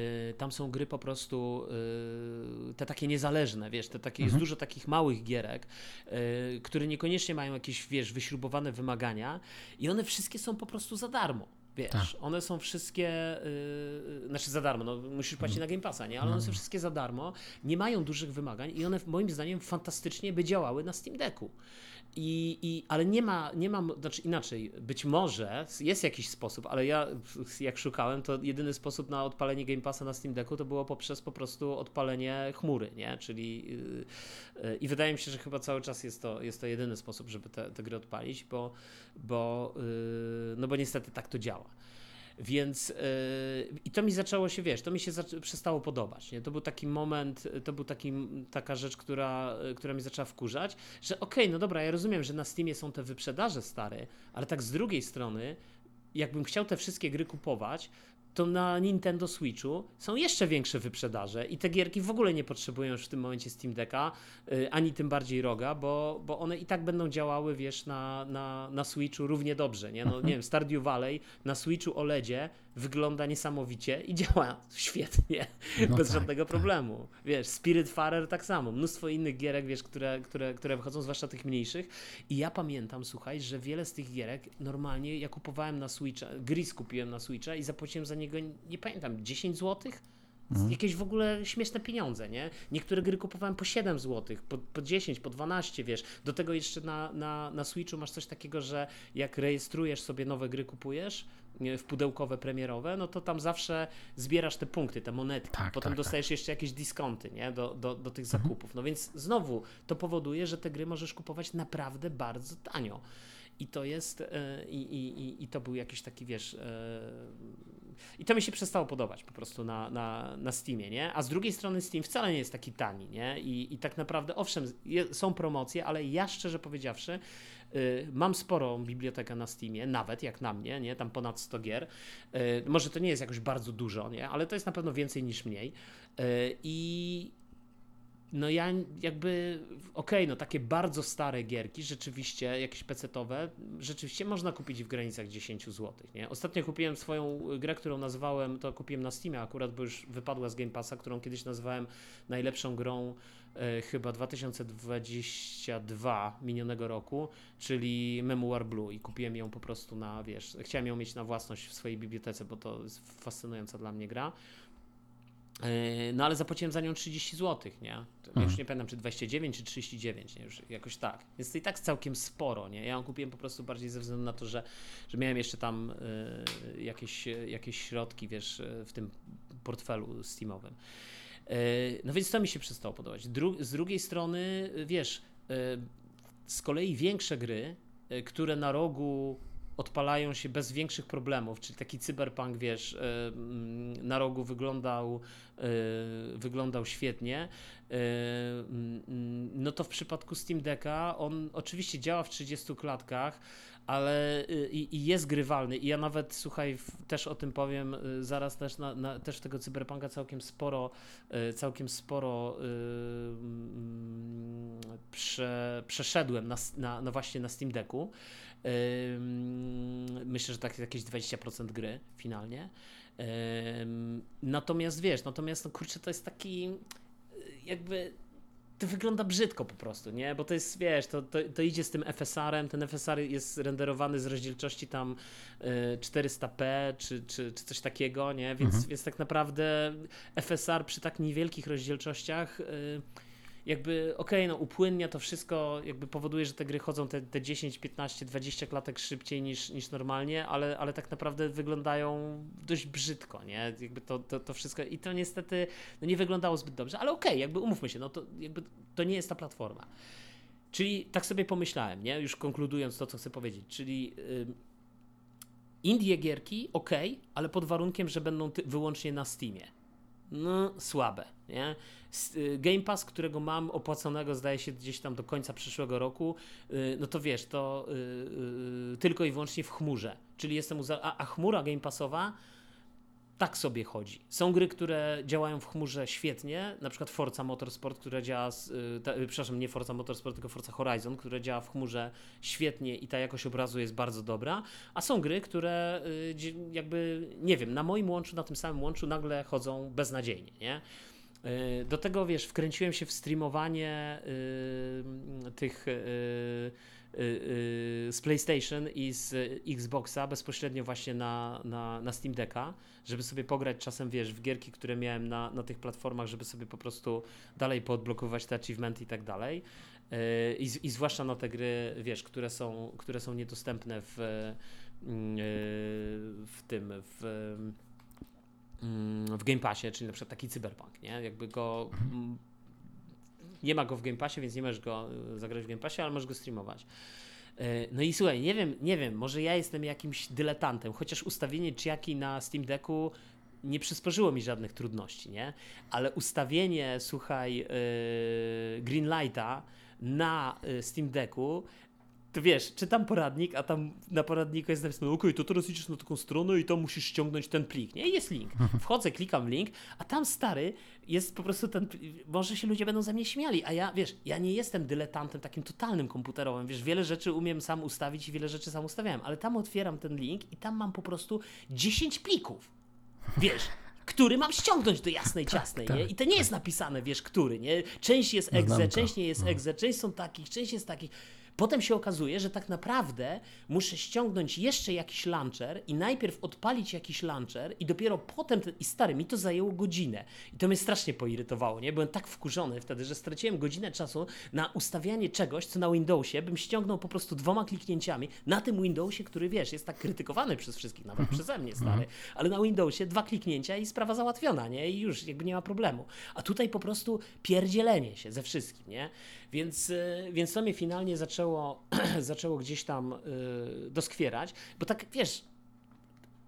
yy, tam są gry po prostu yy, te takie niezależne, wiesz, te takie, mhm. jest dużo takich małych gierek, y, które niekoniecznie mają jakieś, wiesz, wyśrubowane wymagania i one wszystkie są po prostu za darmo. Wiesz, tak. one są wszystkie, yy, znaczy za darmo, no musisz płacić mhm. na Game Passa, nie? Ale one są mhm. wszystkie za darmo, nie mają dużych wymagań i one moim zdaniem fantastycznie by działały na Steam Decku. I, i, ale nie ma, nie ma, znaczy inaczej, być może jest jakiś sposób, ale ja jak szukałem, to jedyny sposób na odpalenie Game Passa na Steam Decku to było poprzez po prostu odpalenie chmury, nie? Czyli yy, i wydaje mi się, że chyba cały czas jest to, jest to jedyny sposób, żeby te, te gry odpalić, bo, bo, yy, no bo niestety tak to działa. Więc yy, i to mi zaczęło się, wiesz, to mi się przestało podobać. Nie? To był taki moment, to był taki, taka rzecz, która, która mi zaczęła wkurzać, że okej, okay, no dobra, ja rozumiem, że na Steamie są te wyprzedaże stare, ale tak z drugiej strony, jakbym chciał te wszystkie gry kupować, to na Nintendo Switchu są jeszcze większe wyprzedaże i te gierki w ogóle nie potrzebują już w tym momencie Steam Decka, yy, ani tym bardziej Roga, bo, bo one i tak będą działały, wiesz, na, na, na Switchu równie dobrze, nie? No nie wiem, Stardew Valley na Switchu OLEDzie wygląda niesamowicie i działa świetnie, no bez tak, żadnego tak. problemu. Wiesz, Spirit Farer tak samo, mnóstwo innych gierek, wiesz, które, które, które wychodzą, zwłaszcza tych mniejszych i ja pamiętam, słuchaj, że wiele z tych gierek normalnie ja kupowałem na Switcha, Gris kupiłem na Switcha i zapłaciłem za niego, nie pamiętam, 10 złotych? Mhm. Jakieś w ogóle śmieszne pieniądze, nie? Niektóre gry kupowałem po 7 zł, po, po 10, po 12, wiesz. Do tego jeszcze na, na, na Switchu masz coś takiego, że jak rejestrujesz sobie nowe gry, kupujesz w pudełkowe premierowe, no to tam zawsze zbierasz te punkty, te monety. Tak, Potem tak, dostajesz tak. jeszcze jakieś dyskonty, nie? Do, do, do tych mhm. zakupów. No więc znowu to powoduje, że te gry możesz kupować naprawdę bardzo tanio. I to jest, e, i, i, i to był jakiś taki, wiesz, e, i to mi się przestało podobać po prostu na, na, na Steamie, nie? A z drugiej strony Steam wcale nie jest taki tani, nie? I, i tak naprawdę, owszem, są promocje, ale ja szczerze powiedziawszy, y, mam sporą bibliotekę na Steamie, nawet jak na mnie, nie? Tam ponad 100 gier. Y, może to nie jest jakoś bardzo dużo, nie? Ale to jest na pewno więcej niż mniej. Y, I no ja jakby, okej, okay, no takie bardzo stare gierki, rzeczywiście, jakieś pecetowe, rzeczywiście można kupić w granicach 10 zł, nie? Ostatnio kupiłem swoją grę, którą nazwałem, to kupiłem na Steamie akurat, bo już wypadła z Game Passa, którą kiedyś nazwałem najlepszą grą e, chyba 2022 minionego roku, czyli Memoir Blue i kupiłem ją po prostu na, wiesz, chciałem ją mieć na własność w swojej bibliotece, bo to jest fascynująca dla mnie gra. E, no ale zapłaciłem za nią 30 zł, nie? Mhm. Już nie pamiętam, czy 29, czy 39, nie? Już jakoś tak. Więc to i tak całkiem sporo, nie? Ja ją kupiłem po prostu bardziej ze względu na to, że, że miałem jeszcze tam y, jakieś, jakieś środki, wiesz, w tym portfelu Steamowym. Y, no więc to mi się przestało podobać. Dru z drugiej strony, wiesz, y, z kolei większe gry, które na rogu odpalają się bez większych problemów, czyli taki cyberpunk, wiesz, e, mm, na rogu wyglądał, e, wyglądał świetnie, e, mm, no to w przypadku Steam Decka on oczywiście działa w 30 klatkach, ale i, i, jest grywalny i ja nawet, słuchaj, też o tym powiem, zaraz też, na, na, też tego cyberpunka całkiem sporo, całkiem sporo yy, prze, przeszedłem na, na, na, właśnie na Steam Decku. Myślę, że tak jakieś 20% gry finalnie. Natomiast wiesz, natomiast no kurczę, to jest taki jakby to wygląda brzydko po prostu, nie? Bo to jest, wiesz, to, to, to idzie z tym FSR-em, ten FSR jest renderowany z rozdzielczości tam 400p czy, czy, czy coś takiego, nie? Więc, mhm. więc tak naprawdę FSR przy tak niewielkich rozdzielczościach jakby okej, okay, no upłynnia to wszystko, jakby powoduje, że te gry chodzą te, te 10, 15, 20 klatek szybciej niż, niż normalnie, ale, ale tak naprawdę wyglądają dość brzydko, nie? Jakby to, to, to wszystko i to niestety no nie wyglądało zbyt dobrze, ale okej, okay, jakby umówmy się, no to jakby to nie jest ta platforma. Czyli tak sobie pomyślałem, nie? Już konkludując to, co chcę powiedzieć, czyli yy, indie gierki, ok, ale pod warunkiem, że będą wyłącznie na Steamie. No, słabe, nie? Y, Game Pass, którego mam opłaconego, zdaje się gdzieś tam do końca przyszłego roku, y, no to wiesz, to yy, tylko i wyłącznie w chmurze. Czyli jestem, a, a chmura Game Passowa tak sobie chodzi. Są gry, które działają w chmurze świetnie, na przykład Forza Motorsport, która działa, z, y, ta, przepraszam, nie Forza Motorsport, tylko Forza Horizon, która działa w chmurze świetnie i ta jakość obrazu jest bardzo dobra, a są gry, które jakby, nie wiem, na moim łączu, na tym samym łączu nagle chodzą beznadziejnie, nie? Y, do tego, wiesz, wkręciłem się w streamowanie y, tych y, z PlayStation i z Xboxa bezpośrednio właśnie na, na, na Steam Decka, żeby sobie pograć czasem, wiesz, w gierki, które miałem na, na tych platformach, żeby sobie po prostu dalej podblokować te achievementy i tak dalej. I, I zwłaszcza na te gry, wiesz, które są, które są niedostępne w, w tym, w w Game Passie, czyli na przykład taki Cyberpunk, nie? Jakby go mm, nie ma go w Game Passie, więc nie możesz go y, zagrać w Game Passie, ale możesz go streamować. Y, no i słuchaj, nie wiem, nie wiem, może ja jestem jakimś dyletantem, chociaż ustawienie Chiaki na Steam Decku nie przysporzyło mi żadnych trudności, nie? Ale ustawienie, słuchaj, yy, Greenlighta na Steam Decku to wiesz, czytam poradnik, a tam na poradniku jest napisane, okej, okay, to teraz idziesz na taką stronę i to musisz ściągnąć ten plik, nie? I jest link. Wchodzę, klikam link, a tam stary jest po prostu ten, może się ludzie będą ze mnie śmiali, a ja, wiesz, ja nie jestem dyletantem takim totalnym komputerowym, wiesz, wiele rzeczy umiem sam ustawić i wiele rzeczy sam ustawiałem, ale tam otwieram ten link i tam mam po prostu 10 plików. Wiesz, który mam ściągnąć do jasnej, tak, ciasnej, tak, nie? I to nie tak. jest napisane, wiesz, który, nie? Część jest exe, część nie jest no. exe, część są takich, część jest takich. Potem się okazuje, że tak naprawdę muszę ściągnąć jeszcze jakiś launcher i najpierw odpalić jakiś launcher i dopiero potem, ten, i stary, mi to zajęło godzinę. I to mnie strasznie poirytowało, nie? Byłem tak wkurzony wtedy, że straciłem godzinę czasu na ustawianie czegoś, co na Windowsie bym ściągnął po prostu dwoma kliknięciami na tym Windowsie, który wiesz, jest tak krytykowany przez wszystkich, nawet mhm. przeze mnie, stary, mhm. ale na Windowsie dwa kliknięcia i sprawa załatwiona, nie? I już jakby nie ma problemu. A tutaj po prostu pierdzielenie się ze wszystkim, nie? Więc, y, więc to mnie finalnie zaczęło, zaczęło gdzieś tam y, doskwierać, bo tak wiesz,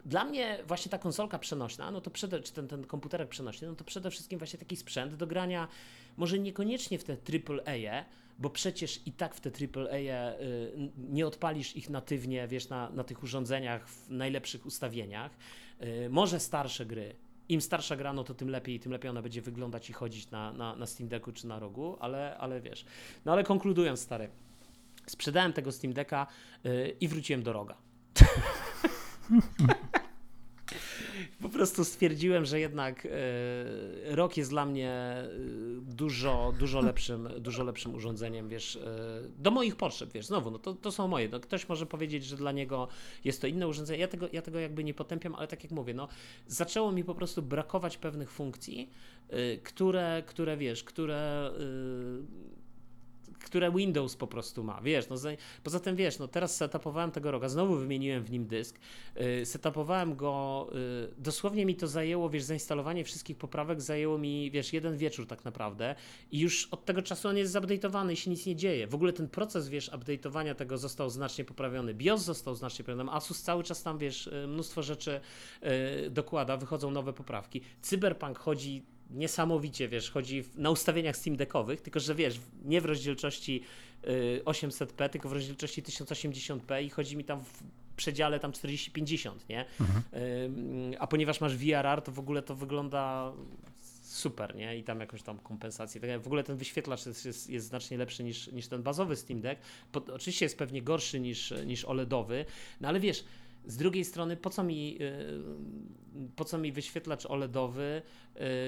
dla mnie właśnie ta konsolka przenośna, no to przede, czy ten, ten komputerek przenośny, no to przede wszystkim właśnie taki sprzęt do grania, może niekoniecznie w te AAA, bo przecież i tak w te AAA y, nie odpalisz ich natywnie, wiesz, na, na tych urządzeniach w najlepszych ustawieniach. może starsze gry, im starsza gra, no to tym lepiej, tym lepiej ona będzie wyglądać i chodzić na, na, na Steam Decku czy na rogu, ale, ale wiesz. No ale konkludując, stary, sprzedałem tego Steam Decka yy, i wróciłem do roga. po prostu stwierdziłem, że jednak y, rok jest dla mnie y, dużo, dużo lepszym, dużo lepszym urządzeniem, wiesz, y, do moich potrzeb, wiesz, znowu, no to, to są moje, no ktoś może powiedzieć, że dla niego jest to inne urządzenie, ja tego, ja tego jakby nie potępiam, ale tak jak mówię, no zaczęło mi po prostu brakować pewnych funkcji, które, które wiesz, które które Windows po prostu ma, wiesz, no poza tym wiesz, no teraz setupowałem tego roga, znowu wymieniłem w nim dysk, yy, setupowałem go, yy, dosłownie mi to zajęło, wiesz, zainstalowanie wszystkich poprawek zajęło mi, wiesz, jeden wieczór tak naprawdę i już od tego czasu on jest zupdate'owany i się nic nie dzieje. W ogóle ten proces, wiesz, update'owania tego został znacznie poprawiony, BIOS został znacznie poprawiony, Asus cały czas tam, wiesz, y, mnóstwo rzeczy yy, dokłada, wychodzą nowe poprawki. Cyberpunk chodzi niesamowicie, wiesz, chodzi na ustawieniach Steam Deckowych, tylko że wiesz, nie w rozdzielczości 800p, y, tylko w rozdzielczości 1080p i chodzi mi tam w przedziale tam 40-50, nie? Mhm. A ponieważ masz VRR, to w ogóle to wygląda super, nie? I tam jakąś tam kompensację. Tak w ogóle ten wyświetlacz jest, jest, jest znacznie lepszy niż, niż ten bazowy Steam Deck. oczywiście jest pewnie gorszy niż, niż OLEDowy, no ale wiesz, z drugiej strony, po co mi, y, po co mi wyświetlacz OLEDowy y,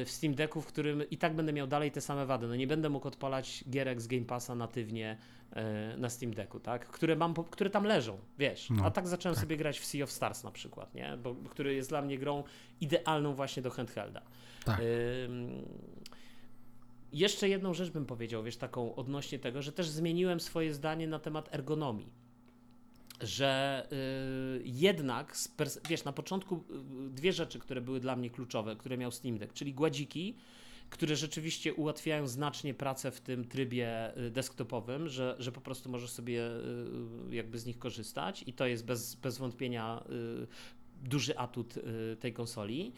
w Steam Decku, w którym i tak będę miał dalej te same wady? No nie będę mógł odpalać gierek z Game Passa natywnie y, na Steam Decku, tak? Które, mam, które tam leżą, wiesz. No, A tak zacząłem tak. sobie grać w Sea of Stars na przykład, nie? Bo, który jest dla mnie grą idealną właśnie do handhelda. Tak. jeszcze jedną rzecz bym powiedział, wiesz, taką odnośnie tego, że też zmieniłem swoje zdanie na temat ergonomii że y, jednak, wiesz, na początku y, dwie rzeczy, które były dla mnie kluczowe, które miał Steam Deck, czyli gładziki, które rzeczywiście ułatwiają znacznie pracę w tym trybie y, desktopowym, że, że po prostu możesz sobie jakby z nich korzystać i to jest bez, bez wątpienia duży atut tej konsoli.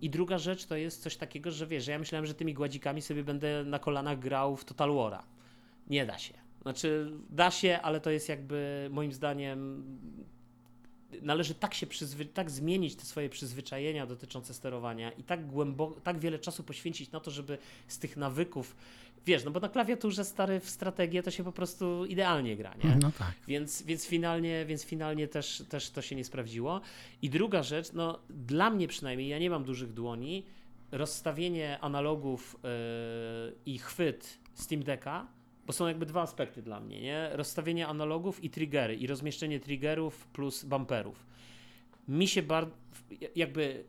I druga rzecz to jest coś takiego, że wiesz, ja myślałem, że tymi gładzikami sobie będę na kolanach grał w Total War'a. Nie da się. Znaczy, da się, ale to jest jakby moim zdaniem należy tak się przyzwy- tak zmienić te swoje przyzwyczajenia dotyczące sterowania i tak głęboko, tak wiele czasu poświęcić na to, żeby z tych nawyków, wiesz, no bo na klawiaturze stary w strategię to się po prostu idealnie gra, nie? No tak. Więc, więc finalnie, więc finalnie też, też to się nie sprawdziło. I druga rzecz, no dla mnie przynajmniej, ja nie mam dużych dłoni, rozstawienie analogów yy, i chwyt Steam Decka bo są jakby dwa aspekty dla mnie, nie? Rozstawienie analogów i triggery i rozmieszczenie triggerów plus bumperów. Mi się bardzo, jakby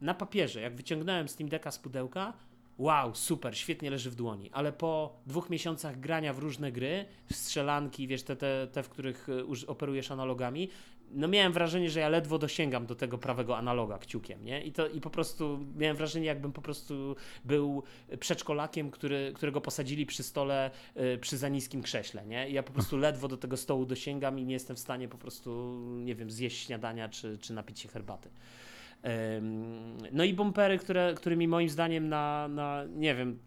na papierze, jak wyciągnąłem Steam Decka z pudełka, wow, super, świetnie leży w dłoni, ale po dwóch miesiącach grania w różne gry, w strzelanki, wiesz, te, te, te w których e, operujesz analogami, no miałem wrażenie, że ja ledwo dosięgam do tego prawego analoga kciukiem, nie? I, to, i po prostu miałem wrażenie, jakbym po prostu był przedszkolakiem, który, którego posadzili przy stole y, przy za niskim krześle, nie? I ja po prostu ledwo do tego stołu dosięgam i nie jestem w stanie po prostu, nie wiem, zjeść śniadania czy, czy napić się herbaty. No i bumpery, które, którymi moim zdaniem na, na nie wiem,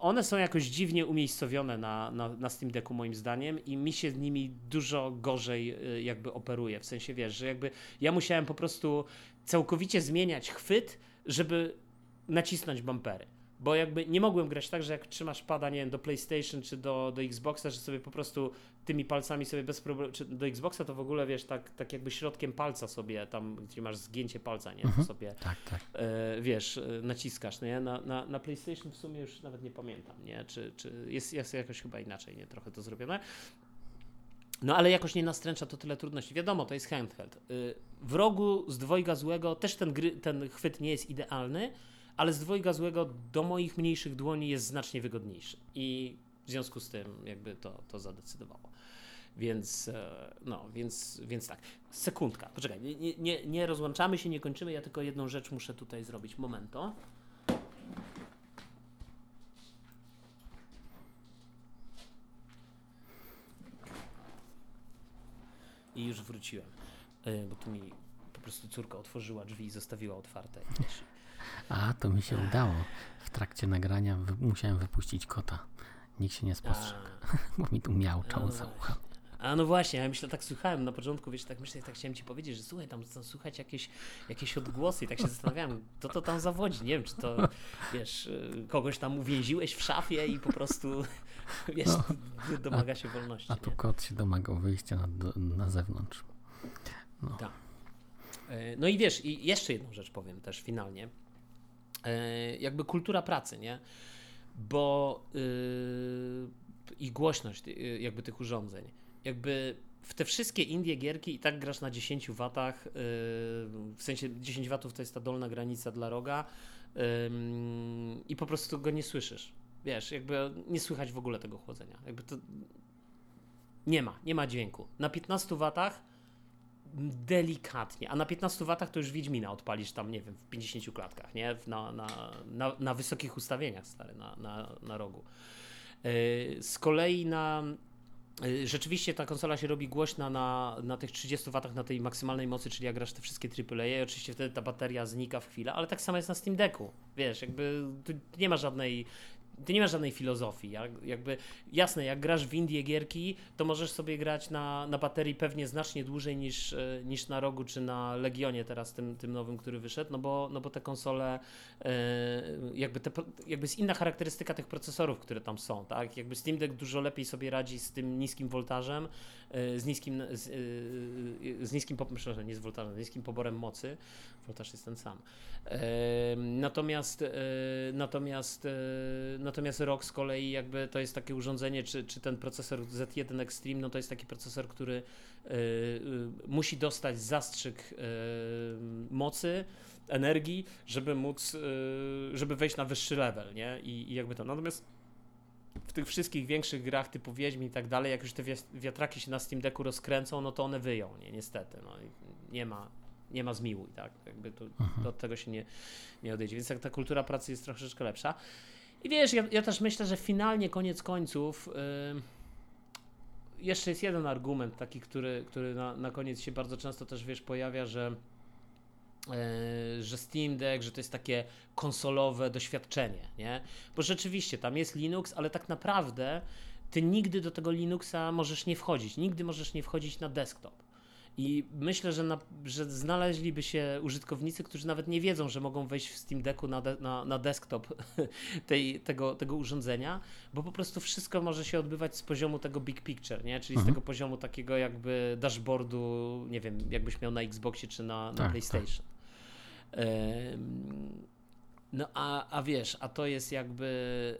one są jakoś dziwnie umiejscowione na, na, na Steam Decku moim zdaniem i mi się z nimi dużo gorzej y, jakby operuje, w sensie wiesz, że jakby ja musiałem po prostu całkowicie zmieniać chwyt, żeby nacisnąć bumpery bo jakby nie mogłem grać tak, że jak trzymasz pada, nie wiem, do PlayStation czy do, do Xboxa, że sobie po prostu tymi palcami sobie bez problemu, czy do Xboxa to w ogóle, wiesz, tak, tak jakby środkiem palca sobie tam, gdzie masz zgięcie palca, nie, mhm. sobie, tak, tak. E, wiesz, e, naciskasz, nie, na, na, na PlayStation w sumie już nawet nie pamiętam, nie, czy, czy jest, jest jakoś chyba inaczej, nie, trochę to zrobione. No ale jakoś nie nastręcza to tyle trudności. Wiadomo, to jest handheld. Y, w rogu z dwojga złego też ten, gry, ten chwyt nie jest idealny, ale z dwojga złego do moich mniejszych dłoni jest znacznie wygodniejszy i w związku z tym jakby to, to zadecydowało. Więc, e, no, więc, więc tak. Sekundka, poczekaj, nie, nie, nie rozłączamy się, nie kończymy, ja tylko jedną rzecz muszę tutaj zrobić. Momento. I już wróciłem, e, bo tu mi po prostu córka otworzyła drzwi i zostawiła otwarte. A, to mi się udało. W trakcie nagrania wy musiałem wypuścić kota. Nikt się nie spostrzegł, bo mi tu miałczał za uchem. A no właśnie, ja myślę, tak słuchałem na początku, wiesz, tak myślę, tak chciałem ci powiedzieć, że słuchaj, tam, tam słuchać jakieś, jakieś odgłosy i tak się zastanawiałem, kto to tam zawodzi, nie wiem, czy to, wiesz, y, kogoś tam uwięziłeś w szafie i po prostu, wiesz, no, domaga się wolności. A tu nie? kot się domagał wyjścia na, na zewnątrz. No. Tak. E, no i wiesz, i jeszcze jedną rzecz powiem też finalnie. E, jakby kultura pracy, nie? Bo yy, i głośność yy, jakby tych urządzeń. Jakby w te wszystkie Indie gierki i tak grasz na 10 watach, yy, w sensie 10 watów to jest ta dolna granica dla roga i po prostu go nie słyszysz. Wiesz, jakby nie słychać w ogóle tego chłodzenia. Jakby to nie ma, nie ma dźwięku. Na 15 watach delikatnie, a na 15 watach to już Wiedźmina odpalisz tam, nie wiem, w 50 klatkach, nie? Na, na, na, na wysokich ustawieniach, stary, na, na, na rogu. E, z kolei na e, Rzeczywiście ta konsola się robi głośna na, na tych 30 watach, na tej maksymalnej mocy, czyli jak grasz te wszystkie AAA, i oczywiście wtedy ta bateria znika w chwilę, ale tak samo jest na Steam Decku. Wiesz, jakby tu nie ma żadnej ty nie masz żadnej filozofii. Jak, jakby jasne, jak grasz w Indie gierki, to możesz sobie grać na, na baterii pewnie znacznie dłużej niż, e, niż na rogu czy na Legionie teraz tym, tym nowym, który wyszedł, no bo, no bo te konsole e, jakby, te, jakby jest inna charakterystyka tych procesorów, które tam są, tak? Jakby Steam Deck dużo lepiej sobie radzi z tym niskim voltażem, e, z niskim, z, z niskim, przepraszam, nie z voltażem, z niskim poborem mocy. Voltaż jest ten sam. Natomiast natomiast natomiast ROG z kolei jakby to jest takie urządzenie, czy, czy ten procesor Z1 Extreme, no to jest taki procesor, który musi dostać zastrzyk mocy, energii, żeby móc, żeby wejść na wyższy level, nie? I, i jakby to. Natomiast w tych wszystkich większych grach typu Wiedźmin i tak dalej, jak już te wiatraki się na Steam Decku rozkręcą, no to one wyją, nie? Niestety, no nie ma, nie ma zmiłuj, tak? Jakby to, to od tego się nie, nie odejdzie. Więc tak ta kultura pracy jest troszeczkę lepsza. I wiesz, ja, ja też myślę, że finalnie, koniec końców, yy, jeszcze jest jeden argument taki, który, który na, na koniec się bardzo często też, wiesz, pojawia, że że Steam Deck, że to jest takie konsolowe doświadczenie, nie? Bo rzeczywiście tam jest Linux, ale tak naprawdę ty nigdy do tego Linuxa możesz nie wchodzić, nigdy możesz nie wchodzić na desktop. I myślę, że, na, że znaleźliby się użytkownicy, którzy nawet nie wiedzą, że mogą wejść w Steam Decku na, de, na, na desktop tej, tego, tego urządzenia, bo po prostu wszystko może się odbywać z poziomu tego big picture, nie? czyli mhm. z tego poziomu takiego jakby dashboardu, nie wiem, jakbyś miał na Xboxie czy na, na tak, PlayStation. Tak. No a, a wiesz, a to jest jakby,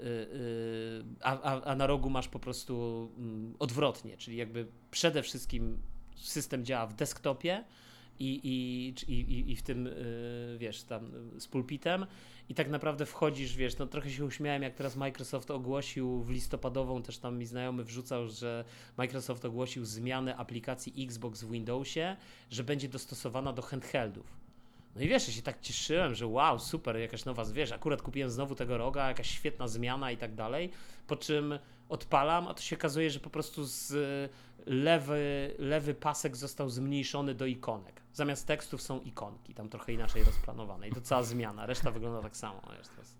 yy, yy, a, a, a na rogu masz po prostu yy, odwrotnie, czyli jakby przede wszystkim system działa w desktopie i, i, i, i w tym, y, wiesz, tam z pulpitem i tak naprawdę wchodzisz, wiesz, no trochę się uśmiałem, jak teraz Microsoft ogłosił w listopadową, też tam mi znajomy wrzucał, że Microsoft ogłosił zmianę aplikacji Xbox w Windowsie, że będzie dostosowana do handheldów. No i wiesz, ja się tak cieszyłem, że wow, super, jakaś nowa, wiesz, akurat kupiłem znowu tego roga, jakaś świetna zmiana i tak dalej, po czym odpalam, a to się okazuje, że po prostu z lewy, lewy pasek został zmniejszony do ikonek. Zamiast tekstów są ikonki, tam trochę inaczej rozplanowane i to cała zmiana, reszta wygląda tak samo. Wiesz, jest...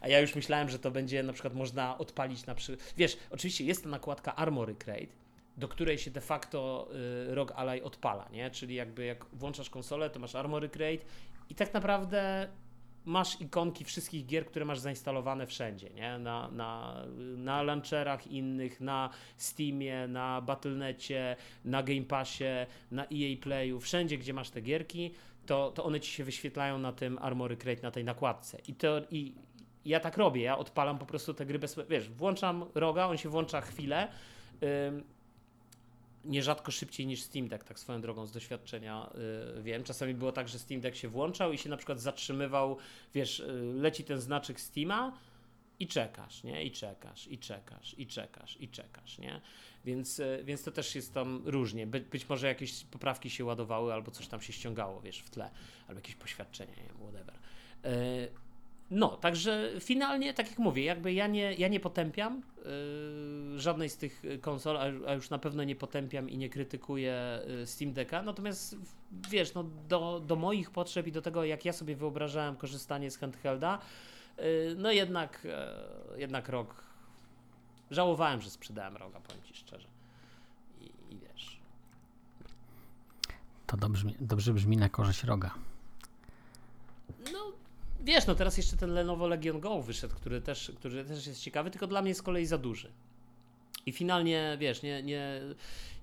A ja już myślałem, że to będzie na przykład można odpalić na przykład. Wiesz, oczywiście jest ta nakładka Armory Crate, do której się de facto y, ROG Ally odpala, nie? Czyli jakby jak włączasz konsolę, to masz Armory Crate i tak naprawdę masz ikonki wszystkich gier, które masz zainstalowane wszędzie, nie? Na, na, na launcherach innych, na Steamie, na Battle.necie, na Game Passie, na EA Playu, wszędzie, gdzie masz te gierki, to, to one ci się wyświetlają na tym Armory Crate, na tej nakładce. I, to, i ja tak robię, ja odpalam po prostu te gry bez... Wiesz, włączam roga, on się włącza chwilę, nierzadko szybciej niż Steam Deck, tak swoją drogą z doświadczenia yy, wiem. Czasami było tak, że Steam Deck się włączał i się na przykład zatrzymywał, wiesz, yy, leci ten znaczek Steama i czekasz, nie? I czekasz, i czekasz, i czekasz, i czekasz, nie? Więc, yy, więc to też jest tam różnie. By, być może jakieś poprawki się ładowały albo coś tam się ściągało, wiesz, w tle, albo jakieś poświadczenie, nie wiem, whatever. No, także finalnie, tak jak mówię, jakby ja nie, ja nie potępiam yy, żadnej z tych konsol, a, a, już na pewno nie potępiam i nie krytykuję yy, Steam Decka, natomiast wiesz, no, do, do moich potrzeb i do tego, jak ja sobie wyobrażałem korzystanie z handhelda, yy, no jednak, yy, jednak rok, żałowałem, że sprzedałem roga, powiem Ci szczerze. I, i To dobrze, dobrze brzmi na korzyść roga. Wiesz, no teraz jeszcze ten Lenovo Legion Go wyszedł, który też, który też jest ciekawy, tylko dla mnie z kolei za duży. I finalnie, wiesz, nie, nie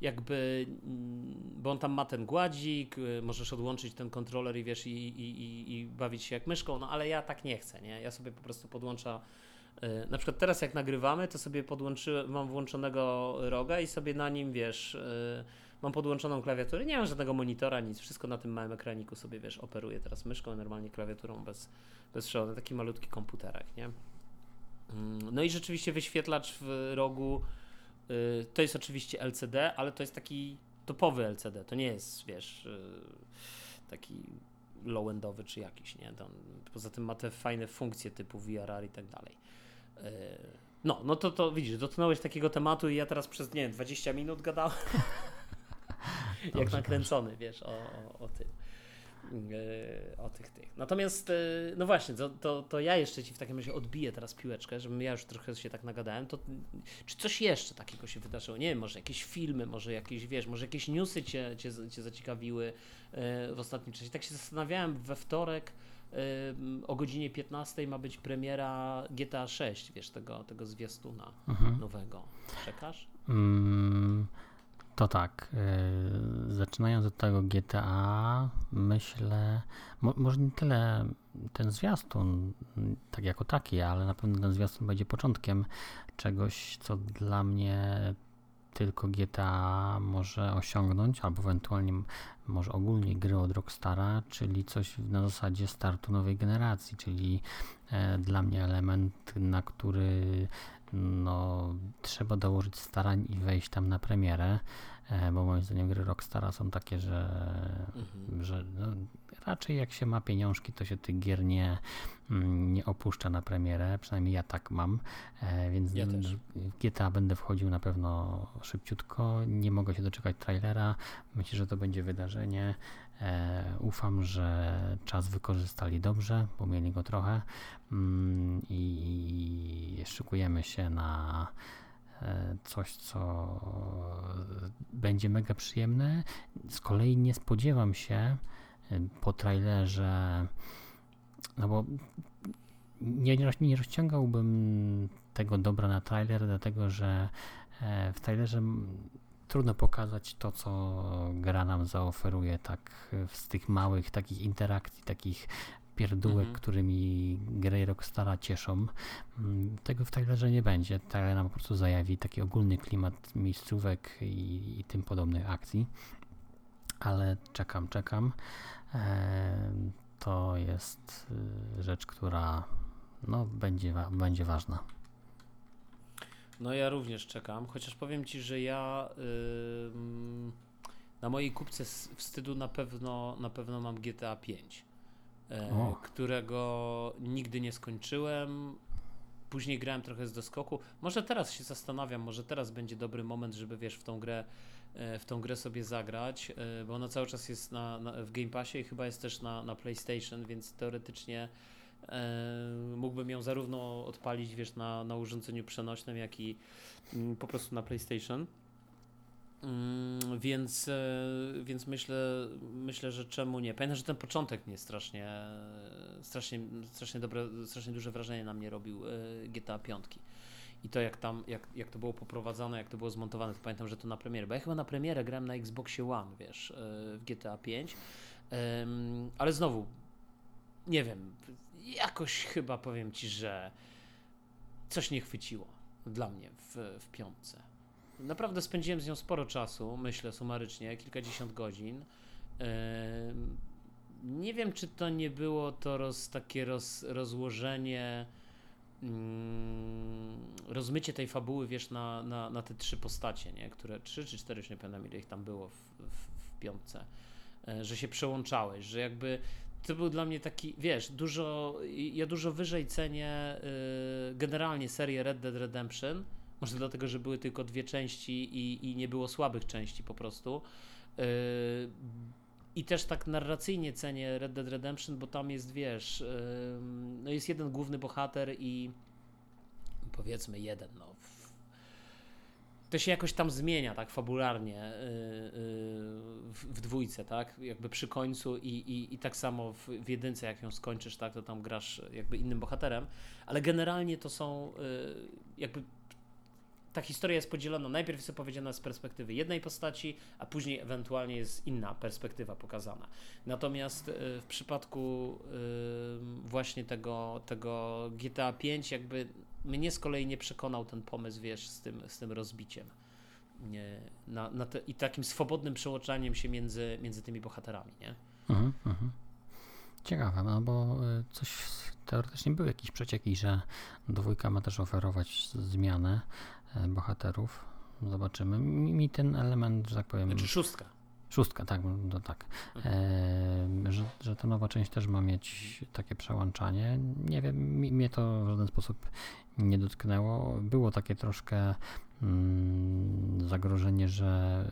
jakby, mm, bo on tam ma ten gładzik, y, możesz odłączyć ten kontroler i wiesz, i, i, i, i bawić się jak myszką, no ale ja tak nie chcę, nie? Ja sobie po prostu podłączam, y, na przykład teraz jak nagrywamy, to sobie podłączyłem, mam włączonego roga i sobie na nim, wiesz, y, mam podłączoną klawiaturę, nie mam żadnego monitora, nic, wszystko na tym małym ekraniku sobie, wiesz, operuję teraz myszką, normalnie klawiaturą bez, bez przewodu, taki malutki komputerek, nie? Mm, No i rzeczywiście wyświetlacz w rogu y, to jest oczywiście LCD, ale to jest taki topowy LCD, to nie jest, wiesz, y, taki low-endowy czy jakiś, nie? To, poza tym ma te fajne funkcje typu VRR i tak dalej. Y, No, no to, to widzisz, dotknąłeś takiego tematu i ja teraz przez, nie wiem, 20 minut gadałem. Jak Dobrze, nakręcony, wiesz, o, o, o tym. Yy, o tych tych. Natomiast, yy, no właśnie, to, to, to ja jeszcze ci w takim razie odbiję teraz piłeczkę, żebym ja już trochę się tak nagadałem. To, czy coś jeszcze takiego się wydarzyło? Nie wiem, może jakieś filmy, może jakieś, wiesz, może jakieś newsy cię, cię, cię zaciekawiły yy, w ostatnim czasie. Tak się zastanawiałem, we wtorek o godzinie 15 ma być premiera GTA 6, wiesz, tego, tego zwiastuna Mhm. nowego. Czekasz? Mm, to tak. y, zaczynając od tego GTA, myślę, mo, może nie tyle ten zwiastun, tak jako taki, ale na pewno ten zwiastun będzie początkiem czegoś, co dla mnie tylko GTA może osiągnąć, albo ewentualnie może ogólnie gry od Rockstara, czyli coś na zasadzie startu nowej generacji, czyli e, dla mnie element, na który no, trzeba dołożyć starań i wejść tam na premierę, e, bo moim zdaniem gry Rockstara są takie, że, Mhm. że no, raczej jak się ma pieniążki, to się tych gier nie, mm, nie opuszcza na premierę, przynajmniej ja tak mam, e, więc Ja w GTA będę wchodził na pewno szybciutko, nie mogę się doczekać trailera, myślę, że to będzie wydarzenie, e, ufam, że czas wykorzystali dobrze, bo mieli go trochę. Mm, i szykujemy się na e, coś, co będzie mega przyjemne. Z kolei nie spodziewam się po trailerze, no bo nie, nie roz- nie rozciągałbym tego dobra na trailer, dlatego że e, w trailerze trudno pokazać to, co gra nam zaoferuje, tak z tych małych takich interakcji, takich pierdółek, Mhm. którymi gry Rockstara cieszą. Mm, Tego w trailerze nie będzie. Trailer nam po prostu zajawi taki ogólny klimat miejscówek i, i tym podobnych akcji. Ale czekam, czekam. E, to jest y, rzecz, która no, będzie, będzie ważna. No ja również czekam, chociaż powiem ci, że ja ym, na mojej kupce wstydu na pewno, na pewno mam GTA 5, e, którego nigdy nie skończyłem. Później grałem trochę z doskoku. Może teraz się zastanawiam, może teraz będzie dobry moment, żeby wiesz, w tą grę, w tą grę sobie zagrać, e, bo ona cały czas jest na, na, w Game Passie i chyba jest też na, na PlayStation, więc teoretycznie e, mógłbym ją zarówno odpalić, wiesz, na, na urządzeniu przenośnym, jak i mm, po prostu na PlayStation. Mm, Więc, e, więc myślę, myślę, że czemu nie. Pamiętam, że ten początek mnie strasznie, strasznie, strasznie dobre, strasznie duże wrażenie na mnie robił e, GTA 5. I to jak tam, jak, jak to było poprowadzone, jak to było zmontowane, to pamiętam, że to na premierę. Bo ja chyba na premierę grałem na Xboxie One, wiesz, e, w GTA 5. Em, Ale znowu, nie wiem, jakoś chyba powiem ci, że coś nie chwyciło dla mnie w, w piątce. Naprawdę spędziłem z nią sporo czasu, myślę sumarycznie, kilkadziesiąt godzin. Nie wiem, czy to nie było to roz, takie roz, rozłożenie, rozmycie tej fabuły, wiesz, na, na, na te trzy postacie, nie? Które, trzy czy cztery, już nie pamiętam ile ich tam było w, w, w piątce, e, że się przełączałeś, że jakby to był dla mnie taki, wiesz, dużo, ja dużo wyżej cenię y, generalnie serię Red Dead Redemption, może dlatego, że były tylko dwie części i, i nie było słabych części po prostu. Y, I też tak narracyjnie cenię Red Dead Redemption, bo tam jest, wiesz, y, no jest jeden główny bohater i powiedzmy jeden, no. to się jakoś tam zmienia, tak, fabularnie yy, w, w, dwójce, tak, jakby przy końcu i, i, i tak samo w, w jedynce, jak ją skończysz, tak, to tam grasz jakby innym bohaterem, ale generalnie to są yy, jakby ta historia jest podzielona, najpierw jest opowiedziana z perspektywy jednej postaci, a później ewentualnie jest inna perspektywa pokazana. Natomiast w przypadku właśnie tego, tego GTA 5 jakby mnie z kolei nie przekonał ten pomysł, wiesz, z tym, z tym rozbiciem. Nie, na, na te, I takim swobodnym przełączaniem się między, między tymi bohaterami, nie? Mhm, mhm. Ciekawe, no bo y, coś teoretycznie były jakieś przecieki, że dwójka ma też oferować zmianę e, bohaterów. Zobaczymy. Mi ten element, że tak powiem. Znaczy szóstka. Szóstka, tak, no tak. Mhm. E, że, że ta nowa część też ma mieć takie przełączanie. Nie wiem, mnie to w żaden sposób nie dotknęło. Było takie troszkę mm, zagrożenie, że,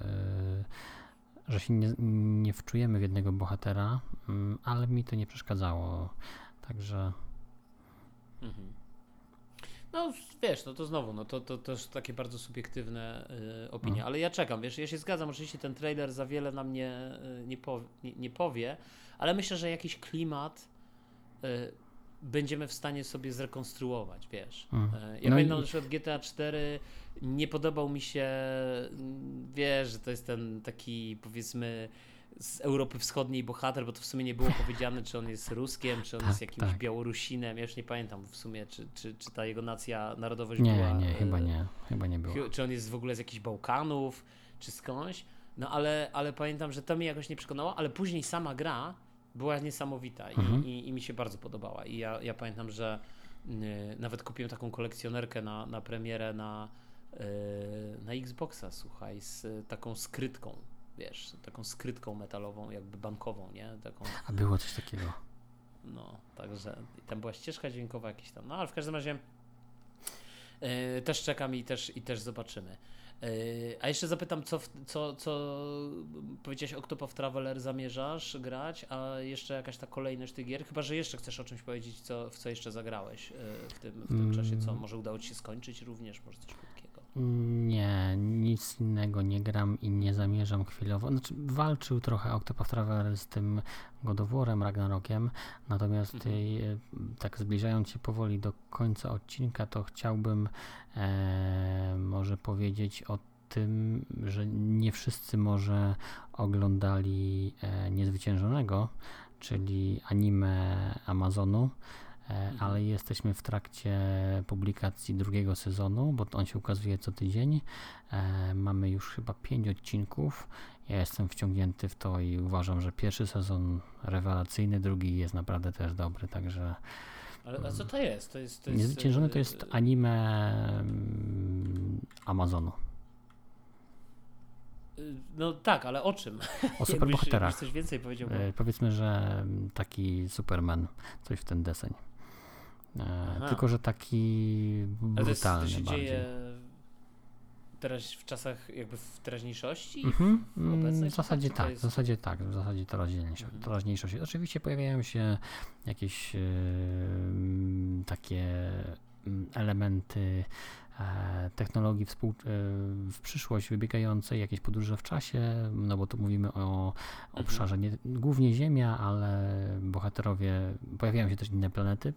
y, że się nie, nie wczujemy w jednego bohatera, mm, ale mi to nie przeszkadzało. Także. Mhm. No wiesz, no to znowu, no to, to też takie bardzo subiektywne y, opinie, mhm. ale ja czekam, wiesz, ja się zgadzam, oczywiście ten trailer za wiele nam nie, y, nie, powie, nie, nie powie, ale myślę, że jakiś klimat y, będziemy w stanie sobie zrekonstruować, wiesz. Mhm. E, ja no pamiętam, i... że GTA 4 nie podobał mi się, mm, wiesz, że to jest ten taki, powiedzmy, z Europy Wschodniej bohater, bo to w sumie nie było powiedziane, czy on jest Ruskiem, czy on tak, jest jakimś tak. Białorusinem. Ja już nie pamiętam w sumie, czy, czy, czy ta jego nacja, narodowość nie, była. Nie, nie, chyba nie. Chyba nie było. Czy on jest w ogóle z jakichś Bałkanów, czy skądś. No ale, ale pamiętam, że to mnie jakoś nie przekonało, ale później sama gra była niesamowita i, mhm. i, i, mi się bardzo podobała. I ja, ja pamiętam, że y, nawet kupiłem taką kolekcjonerkę na, na premierę na, y, na Xboxa, słuchaj, z taką skrytką, wiesz, taką skrytką metalową, jakby bankową, nie? Taką, A było coś takiego. No, także i tam była ścieżka dźwiękowa jakieś tam, no ale w każdym razie y, też czekam i też, i też zobaczymy. Yy, a jeszcze zapytam, co, co, co powiedziałeś Octopath Traveler zamierzasz grać, a jeszcze jakaś ta kolejność tych gier? Chyba, że jeszcze chcesz o czymś powiedzieć, co, w co jeszcze zagrałeś yy, w tym, w tym czasie, co mm. może udało Ci się skończyć również, może coś krótkiego? Nie, nic innego nie gram i nie zamierzam chwilowo. Znaczy, walczył trochę Octopath Traveler z tym Godoworem, Ragnarokiem, natomiast mhm. Y, tak zbliżając się powoli do końca odcinka, to chciałbym e, może powiedzieć o tym, że nie wszyscy może oglądali e, Niezwyciężonego, czyli anime Amazonu. Ale jesteśmy w trakcie publikacji drugiego sezonu, bo on się ukazuje co tydzień. E, mamy już chyba pięć odcinków. Ja jestem wciągnięty w to i uważam, że pierwszy sezon rewelacyjny, drugi jest naprawdę też dobry, także ale a co to jest? To jest, to jest Niezwyciężony to jest e, anime mm, Amazonu. No tak, ale o czym? O superbohaterach. coś więcej powiedział. E, powiedzmy, że taki Superman, coś w ten deseń. E, tylko, że taki brutalny to, jest, to się bardziej. Dzieje teraz w czasach jakby w teraźniejszości? Mhm. Mm, w zasadzie tak, jest... w zasadzie tak, w zasadzie. Mhm. teraźniejszość. Oczywiście pojawiają się jakieś yy, takie mm, elementy e, technologii e, w przyszłość wybiegającej, jakieś podróże w czasie, no bo tu mówimy o mhm. obszarze nie, głównie Ziemia, ale bohaterowie, pojawiają się też inne planety,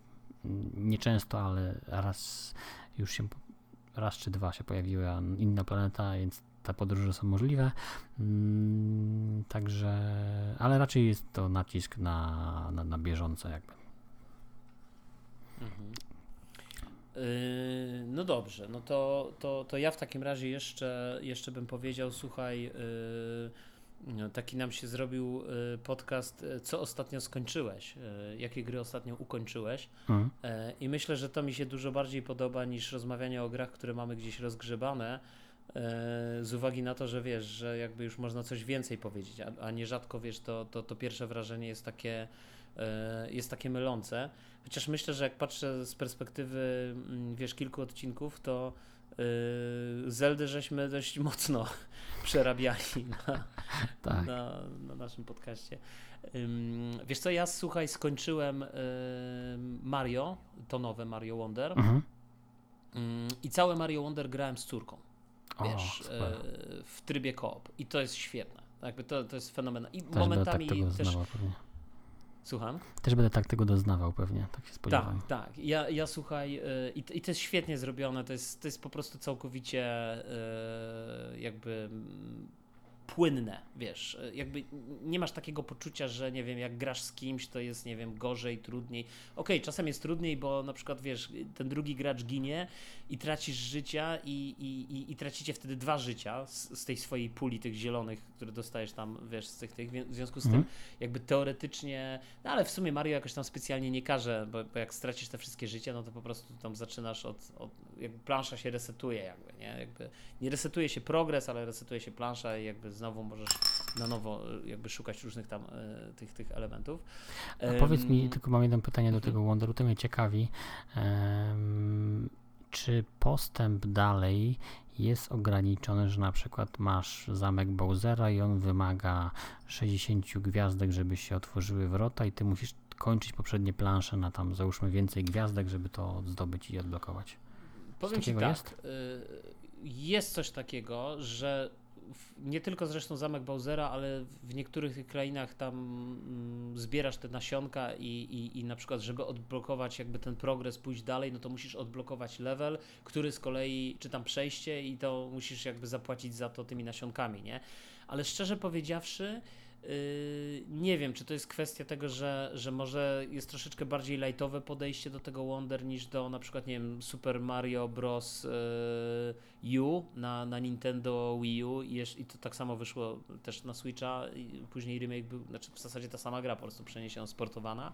nieczęsto, ale raz już się raz czy dwa się pojawiła inna planeta, więc te podróże są możliwe. Mm, także, ale raczej jest to nacisk na, na, na bieżące jakby. Mhm. Yy, no dobrze, no to, to, to ja w takim razie jeszcze, jeszcze bym powiedział, słuchaj, yy, taki nam się zrobił y, podcast, y, co ostatnio skończyłeś, y, jakie gry ostatnio ukończyłeś. Mhm. E, I myślę, że to mi się dużo bardziej podoba niż rozmawianie o grach, które mamy gdzieś rozgrzebane. E, z uwagi na to, że wiesz, że jakby już można coś więcej powiedzieć, a, a nierzadko wiesz, to, to, to pierwsze wrażenie jest takie, e, jest takie mylące. Chociaż myślę, że jak patrzę z perspektywy, mm, wiesz, kilku odcinków, to Zeldy żeśmy dość mocno przerabiali na, tak. na, na naszym podcaście. Wiesz co, ja słuchaj, skończyłem Mario, to nowe Mario Wonder. Mhm. I całe Mario Wonder grałem z córką. wiesz, e, w trybie koop i to jest świetne. Jakby to, to jest fenomenalne. I Też momentami tak tego też... Słucham? Też będę tak tego doznawał pewnie, tak się spodziewam. Tak, tak. Ja, ja słuchaj, y, i, i to jest świetnie zrobione, to jest, to jest po prostu całkowicie y, jakby płynne, wiesz, jakby nie masz takiego poczucia, że nie wiem, jak grasz z kimś, to jest, nie wiem, gorzej, trudniej. Okej, okay, czasem jest trudniej, bo na przykład, wiesz, ten drugi gracz ginie i tracisz życia i, i, i, i tracicie wtedy dwa życia z, z, tej swojej puli tych zielonych, które dostajesz tam, wiesz, z tych, tych w związku z mhm. tym jakby teoretycznie, no ale w sumie Mario jakoś tam specjalnie nie każe, bo, bo jak stracisz te wszystkie życia, no to po prostu tam zaczynasz od, od jakby plansza się resetuje jakby, nie? Jakby nie resetuje się progres, ale resetuje się plansza i jakby znowu możesz na nowo e, jakby szukać różnych tam e, tych, tych elementów. A powiedz mi, tylko mam jedno pytanie do tego Wonderu, to mnie ciekawi. Um, czy postęp dalej jest ograniczony, że na przykład masz zamek Bowsera i on wymaga 60 gwiazdek, żeby się otworzyły wrota i ty musisz kończyć poprzednie plansze na tam załóżmy więcej gwiazdek, żeby to zdobyć i odblokować. Powiem Ci tak, jest? Y, jest coś takiego, że nie tylko zresztą zamek Bowsera, ale w niektórych krainach tam mm, zbierasz te nasionka i, i, i na przykład, żeby odblokować jakby ten progres, pójść dalej, no to musisz odblokować level, który z kolei, czy tam przejście i to musisz jakby zapłacić za to tymi nasionkami, nie? Ale szczerze powiedziawszy, nie wiem, czy to jest kwestia tego, że, że może jest troszeczkę bardziej lightowe podejście do tego Wonder niż do na przykład, nie wiem, Super Mario Bros. Yy, U na, na Nintendo Wii U i, i to tak samo wyszło też na Switcha. Później remake był, znaczy w zasadzie ta sama gra po prostu przeniesiona, sportowana.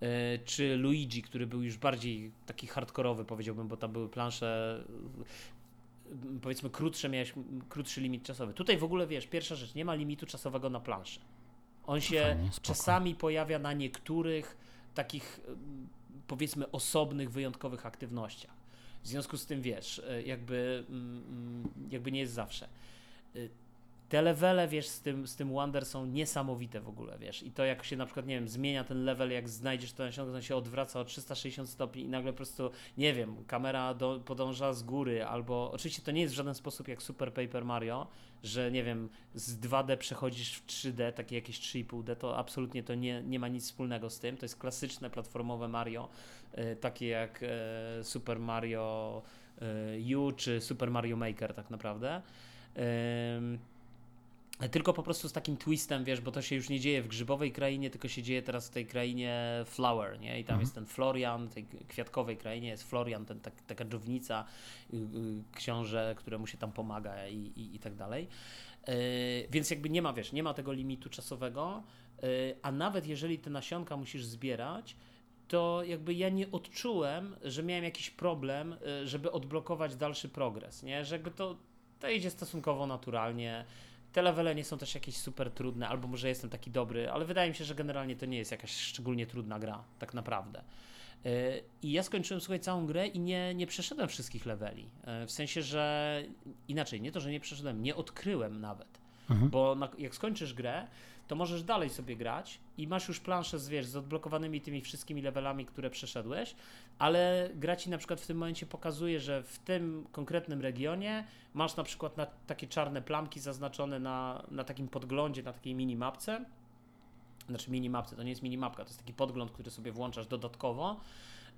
Yy, czy Luigi, który był już bardziej taki hardkorowy, powiedziałbym, bo tam były plansze powiedzmy krótsze, miałeś krótszy limit czasowy. Tutaj w ogóle wiesz, pierwsza rzecz, nie ma limitu czasowego na planszy. On się Fajnie, czasami pojawia na niektórych takich powiedzmy osobnych, wyjątkowych aktywnościach. W związku z tym wiesz, jakby, mm, mm, jakby nie jest zawsze. E, te levele, wiesz, z tym, z tym Wonder są niesamowite w ogóle, wiesz. I to jak się na przykład, nie wiem, zmienia ten level, jak znajdziesz to nasionko, to się odwraca o 360 stopni i nagle po prostu, nie wiem, kamera do, podąża z góry, albo oczywiście to nie jest w żaden sposób jak Super Paper Mario, że nie wiem, z 2D przechodzisz w 3D, takie jakieś 3,5D, to absolutnie to nie, nie ma nic wspólnego z tym. To jest klasyczne platformowe Mario, y, takie jak y, Super Mario y, U czy Super Mario Maker tak naprawdę. Tylko po prostu z takim twistem, wiesz, bo to się już nie dzieje w grzybowej krainie, tylko się dzieje teraz w tej krainie Flower, nie? I tam mhm. jest ten Florian, tej kwiatkowej krainie jest Florian, ten, tak, taka dżownica, y, y, książę, któremu się tam pomaga i, i, i tak dalej. Yy, więc jakby nie ma, wiesz, nie ma tego limitu czasowego, yy, a nawet jeżeli te nasionka musisz zbierać, to jakby ja nie odczułem, że miałem jakiś problem, yy, żeby odblokować dalszy progres, nie? Że jakby to, to idzie stosunkowo naturalnie. Te levele nie są też jakieś super trudne, albo może jestem taki dobry, ale wydaje mi się, że generalnie to nie jest jakaś szczególnie trudna gra, tak naprawdę. E, I ja skończyłem słuchaj całą grę i nie, nie przeszedłem wszystkich leveli. E, w sensie, że inaczej, nie to, że nie przeszedłem, nie odkryłem nawet. Mhm. Bo na, jak skończysz grę, to możesz dalej sobie grać i masz już planszę z, wiesz, z odblokowanymi tymi wszystkimi levelami, które przeszedłeś, ale gra ci na przykład w tym momencie pokazuje, że w tym konkretnym regionie masz na przykład na takie czarne plamki zaznaczone na, na takim podglądzie, na takiej minimapce. Znaczy minimapce, to nie jest minimapka, to jest taki podgląd, który sobie włączasz dodatkowo.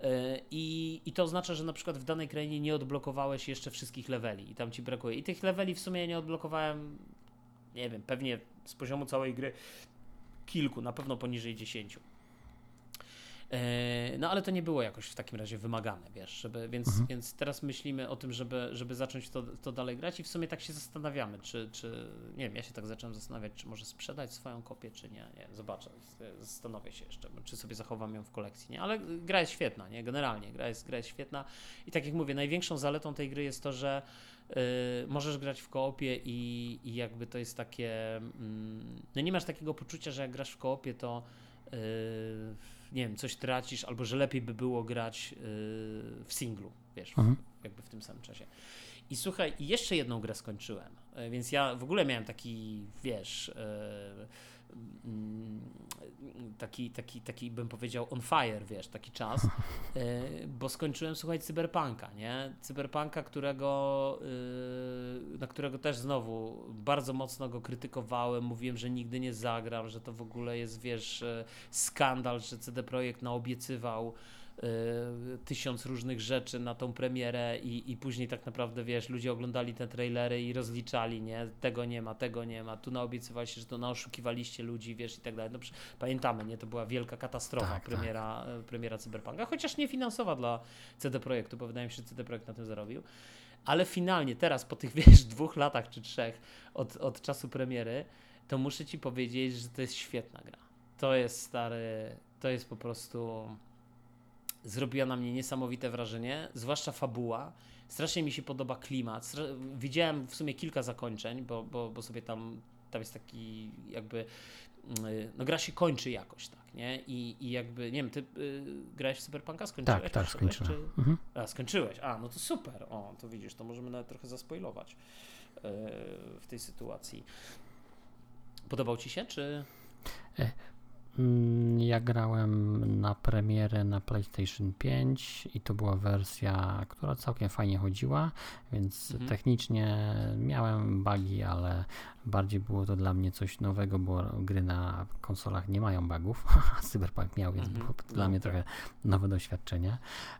E, I, I to oznacza, że na przykład w danej krainie nie odblokowałeś jeszcze wszystkich leveli i tam ci brakuje. I tych leveli w sumie nie odblokowałem, nie wiem, pewnie z poziomu całej gry kilku, na pewno poniżej 10. E, no ale to nie było jakoś w takim razie wymagane, wiesz, żeby, więc, mhm. więc teraz myślimy o tym, żeby, żeby zacząć to, to dalej grać i w sumie tak się zastanawiamy, czy, czy, nie wiem, ja się tak zacząłem zastanawiać, czy może sprzedać swoją kopię, czy nie, nie, zobaczę, zastanowię się jeszcze, czy sobie zachowam ją w kolekcji, nie, ale gra jest świetna, nie, generalnie, gra jest, gra jest świetna i tak jak mówię, największą zaletą tej gry jest to, że Yy, możesz grać w koopie i, i jakby to jest takie. Mm, no nie masz takiego poczucia, że jak grasz w koopie, to yy, nie wiem, coś tracisz, albo że lepiej by było grać yy, w singlu, wiesz, mhm. jakby w tym samym czasie. I słuchaj, jeszcze jedną grę skończyłem, e, więc ja w ogóle miałem taki, wiesz, mm, taki, taki, taki bym powiedział on fire, wiesz, taki czas, bo skończyłem słuchać Cyberpunka, nie? Cyberpunka, którego, na którego też znowu bardzo mocno go krytykowałem, mówiłem, że nigdy nie zagram, że to w ogóle jest, wiesz, skandal, że CD Projekt naobiecywał tysiąc różnych rzeczy na tą premierę i, i później tak naprawdę, wiesz, ludzie oglądali te trailery i rozliczali, nie, tego nie ma, tego nie ma, tu naobiecywali się, że to naoszukiwaliście ludzi, wiesz, i tak dalej. No, pamiętamy, nie, to była wielka katastrofa tak, premiera, tak. premiera Cyberpunka, chociaż nie finansowa dla CD Projektu, bo wydaje mi się, że CD Projekt na tym zarobił. Ale finalnie, teraz po tych, wiesz, dwóch latach czy trzech od, od czasu premiery, to muszę ci powiedzieć, że to jest świetna gra. To jest stary, to jest po prostu zrobiła na mnie niesamowite wrażenie, zwłaszcza fabuła. Strasznie mi się podoba klimat. Widziałem w sumie kilka zakończeń, bo, bo, bo sobie tam, tam jest taki jakby mm, no gra się kończy jakoś, tak, nie? I, i jakby, nie wiem, ty y, grałeś w Cyberpunka? Skończyłeś? Tak, tak, skończyłem. Czy... Mhm. A, skończyłeś. A, no to super. O, to widzisz, to możemy nawet trochę zaspoilować y, w tej sytuacji. Podobał ci się, czy... Mm, ja grałem na premierę na PlayStation 5 i to była wersja, która całkiem fajnie chodziła, więc mhm. technicznie miałem bugi, ale bardziej było to dla mnie coś nowego, bo gry na konsolach nie mają bugów, a Cyberpunk miał, więc mhm. było to dla no, mnie tak. trochę nowe doświadczenie.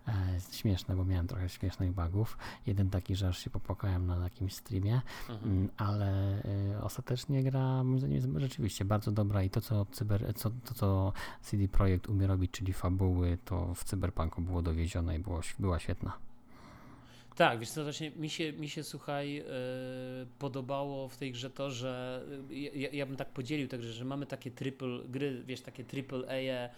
E, śmieszne, bo miałem trochę śmiesznych bugów. Jeden taki, że aż się popłakałem na jakimś streamie, mhm. Mm, ale e, ostatecznie gra moim zdaniem jest rzeczywiście bardzo dobra i to, co, cyber, co, to, co CD Projekt umie robić, czyli fabuły, to w Cyberpunku było dowiezione i było, była świetna. Tak, wiesz co, właśnie mi się, mi się słuchaj, yy, podobało w tej grze to, że yy, ja, ja, bym tak podzielił także, że mamy takie triple gry, wiesz, takie triple A,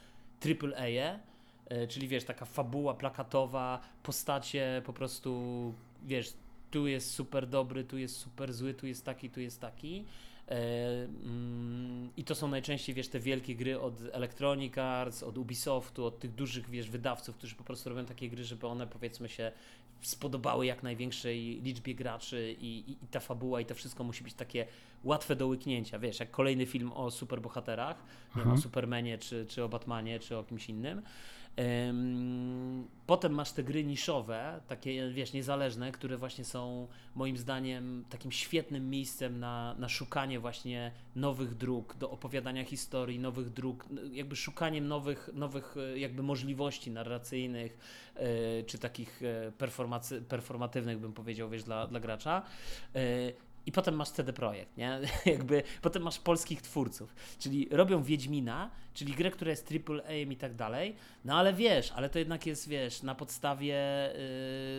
triple A, yy, czyli wiesz, taka fabuła plakatowa, postacie po prostu, wiesz, tu jest super dobry, tu jest super zły, tu jest taki, tu jest taki. Mm, I to są najczęściej, wiesz, te wielkie gry od Electronic Arts, od Ubisoftu, od tych dużych, wiesz, wydawców, którzy po prostu robią takie gry, żeby one, powiedzmy się, spodobały jak największej liczbie graczy i, i, i, ta fabuła i to wszystko musi być takie łatwe do łyknięcia, wiesz, jak kolejny film o superbohaterach, nie wiem, o Supermanie, czy, czy o Batmanie, czy o kimś innym. Potem masz te gry niszowe, takie wiesz, niezależne, które właśnie są moim zdaniem takim świetnym miejscem na, na szukanie właśnie nowych dróg, do opowiadania historii, nowych dróg, jakby szukaniem nowych, nowych e, jakby możliwości narracyjnych, e, czy takich e, performatywnych bym powiedział, wiesz, dla, dla gracza i potem masz CD Projekt, nie? Jakby potem masz polskich twórców, czyli robią Wiedźmina, czyli grę, która jest triple A i tak dalej, no ale wiesz, ale to jednak jest, wiesz, na podstawie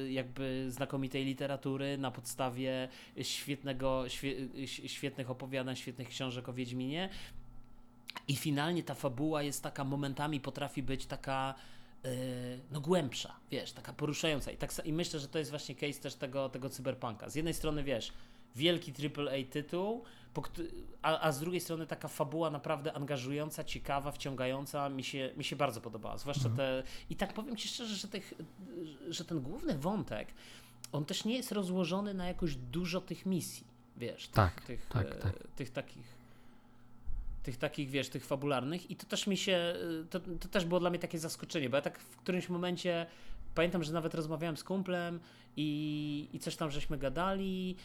yy, jakby znakomitej literatury, na podstawie świetnego, świe, świetnych opowiadań, świetnych książek o Wiedźminie i finalnie ta fabuła jest taka, momentami potrafi być taka yy, no głębsza, wiesz, taka poruszająca. I, tak, I myślę, że to jest właśnie case też tego, tego cyberpunka. Z jednej strony, wiesz, wielki AAA tytuł, a, a z drugiej strony taka fabuła naprawdę angażująca, ciekawa, wciągająca, mi się, mi się bardzo podobała. Zwłaszcza mhm. te. I tak powiem Ci szczerze, że, tych, że ten główny wątek, on też nie jest rozłożony na jakoś dużo tych misji, wiesz, tych, tak, tych, tak, e, tak. tych takich tych takich, wiesz, tych fabularnych i to też mi się, to, to też było dla mnie takie zaskoczenie, bo ja tak w którymś momencie pamiętam, że nawet rozmawiałem z kumplem i, i coś tam żeśmy gadali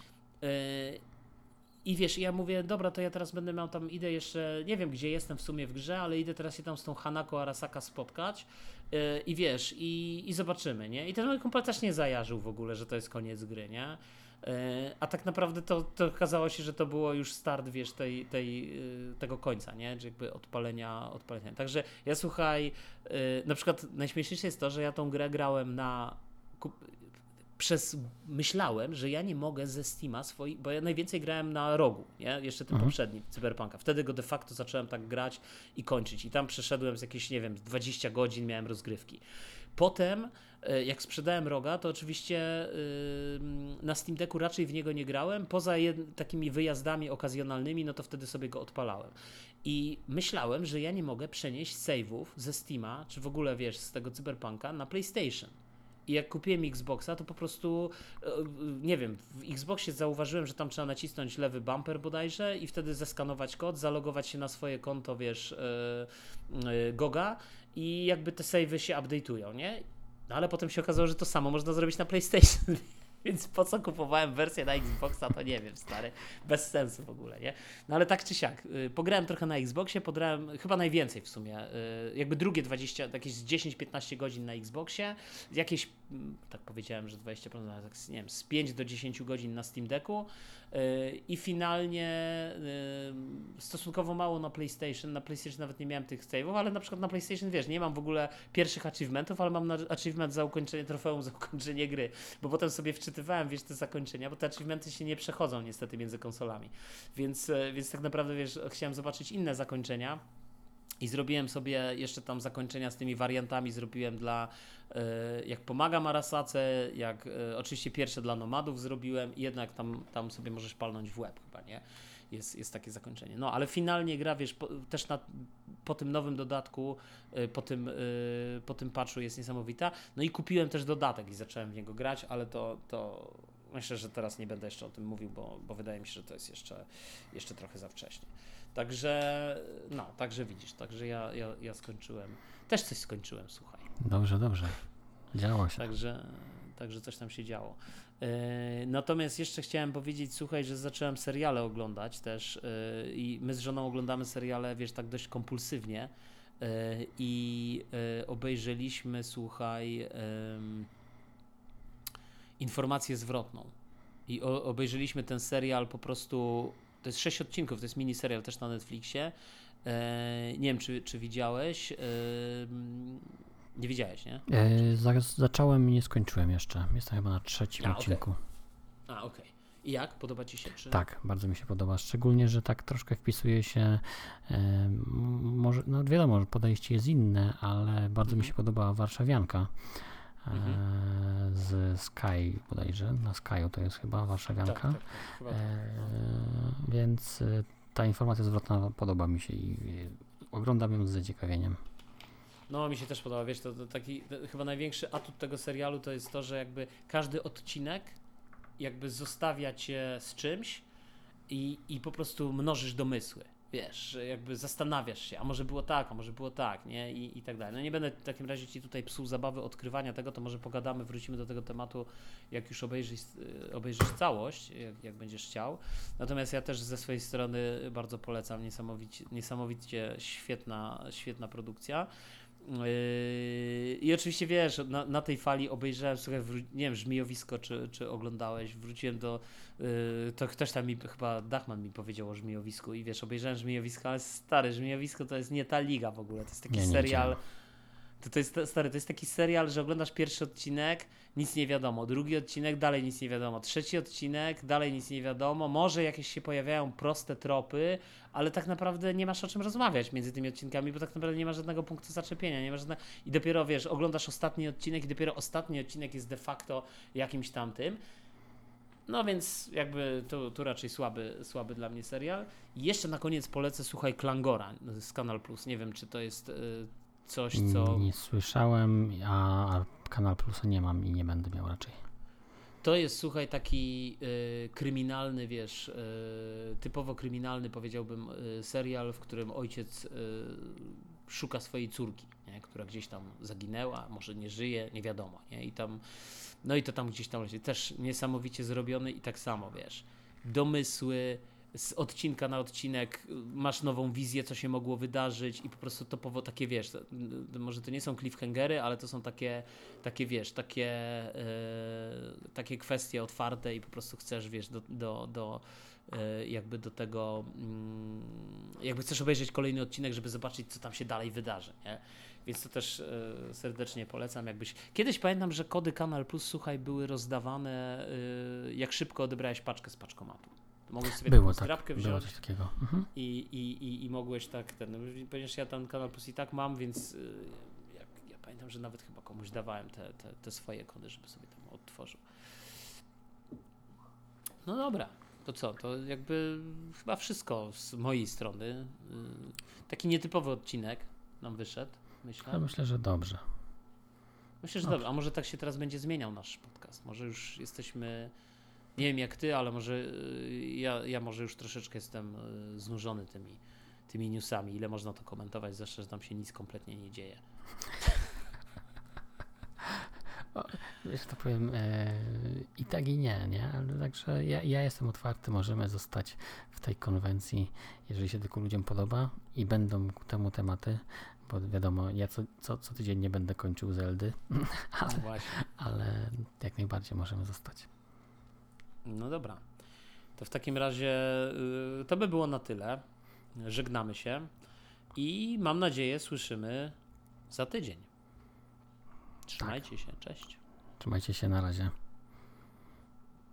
I wiesz, ja mówię, dobra, to ja teraz będę miał tam, idę jeszcze, nie wiem gdzie jestem w sumie w grze, ale idę teraz się tam z tą Hanako Arasaka spotkać yy, i wiesz, i, i zobaczymy, nie? I ten mój kumpel też nie zajarzył w ogóle, że to jest koniec gry, nie? Yy, a tak naprawdę to, to okazało się, że to było już start, wiesz, tej, tej, tego końca, nie? Czy jakby odpalenia, odpalenia. Także ja słuchaj, na przykład najśmieszniejsze jest to, że ja tą grę grałem na przez myślałem, że ja nie mogę ze Steama swoi, bo ja najwięcej grałem na rogu, nie? jeszcze tym mhm. poprzednim, Cyberpunka. Wtedy go de facto zacząłem tak grać i kończyć. I tam przeszedłem z jakieś, nie wiem, 20 godzin miałem rozgrywki. Potem, e, jak sprzedałem roga, to oczywiście na Steam Decku raczej w niego nie grałem. Poza takimi wyjazdami okazjonalnymi, no to wtedy sobie go odpalałem. I myślałem, że ja nie mogę przenieść save'ów ze Steama, czy w ogóle wiesz, z tego Cyberpunka na PlayStation I jak kupiłem Xboxa, to po prostu, e, nie wiem, w Xboxie zauważyłem, że tam trzeba nacisnąć lewy bumper bodajże i wtedy zeskanować kod, zalogować się na swoje konto, wiesz, yy, yy, Goga i jakby te savey się update'ują, nie? No ale potem się okazało, że to samo można zrobić na PlayStation. Więc po co kupowałem wersję na Xboxa, to nie wiem, stary. Bez sensu w ogóle, nie? No ale tak czy siak, y, pograłem trochę na Xboxie, pograłem chyba najwięcej w sumie. Y, jakby drugie 20, jakieś 10-15 godzin na Xboxie, jakieś, mm, tak powiedziałem, że 20%, tak, nie wiem, z 5 do 10 godzin na Steam Decku i finalnie stosunkowo mało na PlayStation. Na PlayStation nawet nie miałem tych save'ów, ale na przykład na PlayStation, wiesz, nie mam w ogóle pierwszych achievementów, ale mam achievement za ukończenie trofeum, za ukończenie gry, bo potem sobie wczytywałem, wiesz, te zakończenia, bo te achievementy się nie przechodzą niestety między konsolami. Więc, e, więc tak naprawdę, wiesz, chciałem zobaczyć inne zakończenia. I zrobiłem sobie jeszcze tam zakończenia z tymi wariantami. Zrobiłem dla, e, jak pomagam Arasace, jak e, oczywiście pierwsze dla nomadów zrobiłem jednak tam, tam sobie możesz palnąć w łeb chyba, nie? Jest, jest takie zakończenie. No, ale finalnie gra, wiesz, po, też na, po tym nowym dodatku, y, po tym, po tym patchu jest niesamowita. No i kupiłem też dodatek i zacząłem w niego grać, ale to, to myślę, że teraz nie będę jeszcze o tym mówił, bo, bo wydaje mi się, że to jest jeszcze, jeszcze trochę za wcześnie. Także, no, także widzisz, także ja, ja, ja skończyłem, też coś skończyłem, słuchaj. Dobrze, dobrze. Działo się. Także, także coś tam się działo. E, natomiast jeszcze chciałem powiedzieć, słuchaj, że zacząłem seriale oglądać też e, i my z żoną oglądamy seriale, wiesz, tak dość kompulsywnie e, i obejrzeliśmy, słuchaj, informację zwrotną. I obejrzeliśmy ten serial po prostu, to jest sześć odcinków, to jest mini serial też na Netflixie. Nie wiem, czy, czy widziałeś. Nie widziałeś, nie? E, za, zacząłem i nie skończyłem jeszcze. Jestem chyba na trzecim A, odcinku. Okay. A, okej. Okay. I jak? Podoba Ci się? Czy... Tak, bardzo mi się podoba. Szczególnie, że tak troszkę wpisuje się, e, może, no wiadomo, że podejście jest inne, ale bardzo mi mhm. się podobała Warszawianka e, mhm. z Sky bodajże. Na Sky'u to jest chyba Warszawianka. Tak, tak, tak. E, więc e, ta informacja zwrotna podoba mi się i oglądam ją z zaciekawieniem. No, mi się też podoba, wiesz, to, to taki to chyba największy atut tego serialu to jest to, że jakby każdy odcinek jakby zostawia cię z czymś i, i po prostu mnożysz domysły. Wiesz, jakby zastanawiasz się, a może było tak, a może było tak, nie? I, i tak dalej. No nie będę w takim razie ci tutaj psuł zabawy odkrywania tego, to może pogadamy, wrócimy do tego tematu, jak już obejrzysz, y, obejrzysz całość, jak, jak będziesz chciał. Natomiast ja też ze swojej strony bardzo polecam, niesamowicie, niesamowicie świetna, świetna produkcja. Yy, I oczywiście wiesz, na, na tej fali obejrzałem, słuchaj, nie wiem, Żmijowisko, czy, czy oglądałeś, wróciłem do, yy, to ktoś tam mi, chyba Dachman mi powiedział o Żmijowisku i wiesz, obejrzałem Żmijowisko, ale stary, Żmijowisko to jest nie ta liga w ogóle, to jest taki nie, serial, nie to, to jest, stary, to jest taki serial, że oglądasz pierwszy odcinek, nic nie wiadomo, drugi odcinek, dalej nic nie wiadomo, trzeci odcinek, dalej nic nie wiadomo, może jakieś się pojawiają proste tropy, ale tak naprawdę nie masz o czym rozmawiać między tymi odcinkami, bo tak naprawdę nie ma żadnego punktu zaczepienia, nie ma żadnego... i dopiero, wiesz, oglądasz ostatni odcinek i dopiero ostatni odcinek jest de facto jakimś tamtym, no więc jakby tu, tu raczej słaby, słaby dla mnie serial. I jeszcze na koniec polecę, słuchaj, Klangora z Kanal Plus. Nie wiem, czy to jest y, coś, co... Nie słyszałem, a Kanal Plusa nie mam i nie będę miał raczej. To jest, słuchaj, taki y, kryminalny, wiesz, y, typowo kryminalny, powiedziałbym, y, serial, w którym ojciec y, szuka swojej córki, nie? która gdzieś tam zaginęła, może nie żyje, nie wiadomo, nie? I tam, no i to tam gdzieś tam też niesamowicie zrobiony i tak samo, wiesz, domysły, z odcinka na odcinek masz nową wizję, co się mogło wydarzyć i po prostu topowo takie, wiesz, to, może to nie są cliffhangery, ale to są takie, takie wiesz, takie, yy, takie kwestie otwarte i po prostu chcesz, wiesz, do, do, do yy, jakby do tego, yy, jakby chcesz obejrzeć kolejny odcinek, żeby zobaczyć, co tam się dalej wydarzy, nie? Więc to też e, serdecznie polecam. Jakbyś... Kiedyś pamiętam, że kody Kanal Plus, słuchaj, były rozdawane, jak szybko odebrałeś paczkę z paczkomatu. Mogłeś sobie było taką tak, wziąć było coś takiego. Mhm. I, i, i, i mogłeś tak ten, no, ponieważ ja ten kanał Plus i tak mam, więc y, jak, ja pamiętam, że nawet chyba komuś dawałem te, te, te swoje kody, żeby sobie tam odtworzył. No dobra, to co? To jakby chyba wszystko z mojej strony. Y, taki nietypowy odcinek nam wyszedł, myślę. Ja myślę, że dobrze. Myślę, że Dobrze. dobrze. A może tak się teraz będzie zmieniał nasz podcast? Może już jesteśmy. Nie wiem jak ty, ale może y, ja, ja może już troszeczkę jestem y, znużony tymi, tymi newsami. Ile można to komentować, zwłaszcza, że tam się nic kompletnie nie dzieje. Wiesz, to powiem e, i tak i nie, nie? Ale także ja, ja jestem otwarty, możemy zostać w tej konwencji, jeżeli się tylko ludziom podoba i będą ku temu tematy, bo wiadomo, ja co, co, co tydzień nie będę kończył Zeldy, No ale, właśnie. ale jak najbardziej możemy zostać. No dobra. To w takim razie y, to by było na tyle. Żegnamy się i mam nadzieję słyszymy za tydzień. Trzymajcie się, cześć. Trzymajcie się na razie.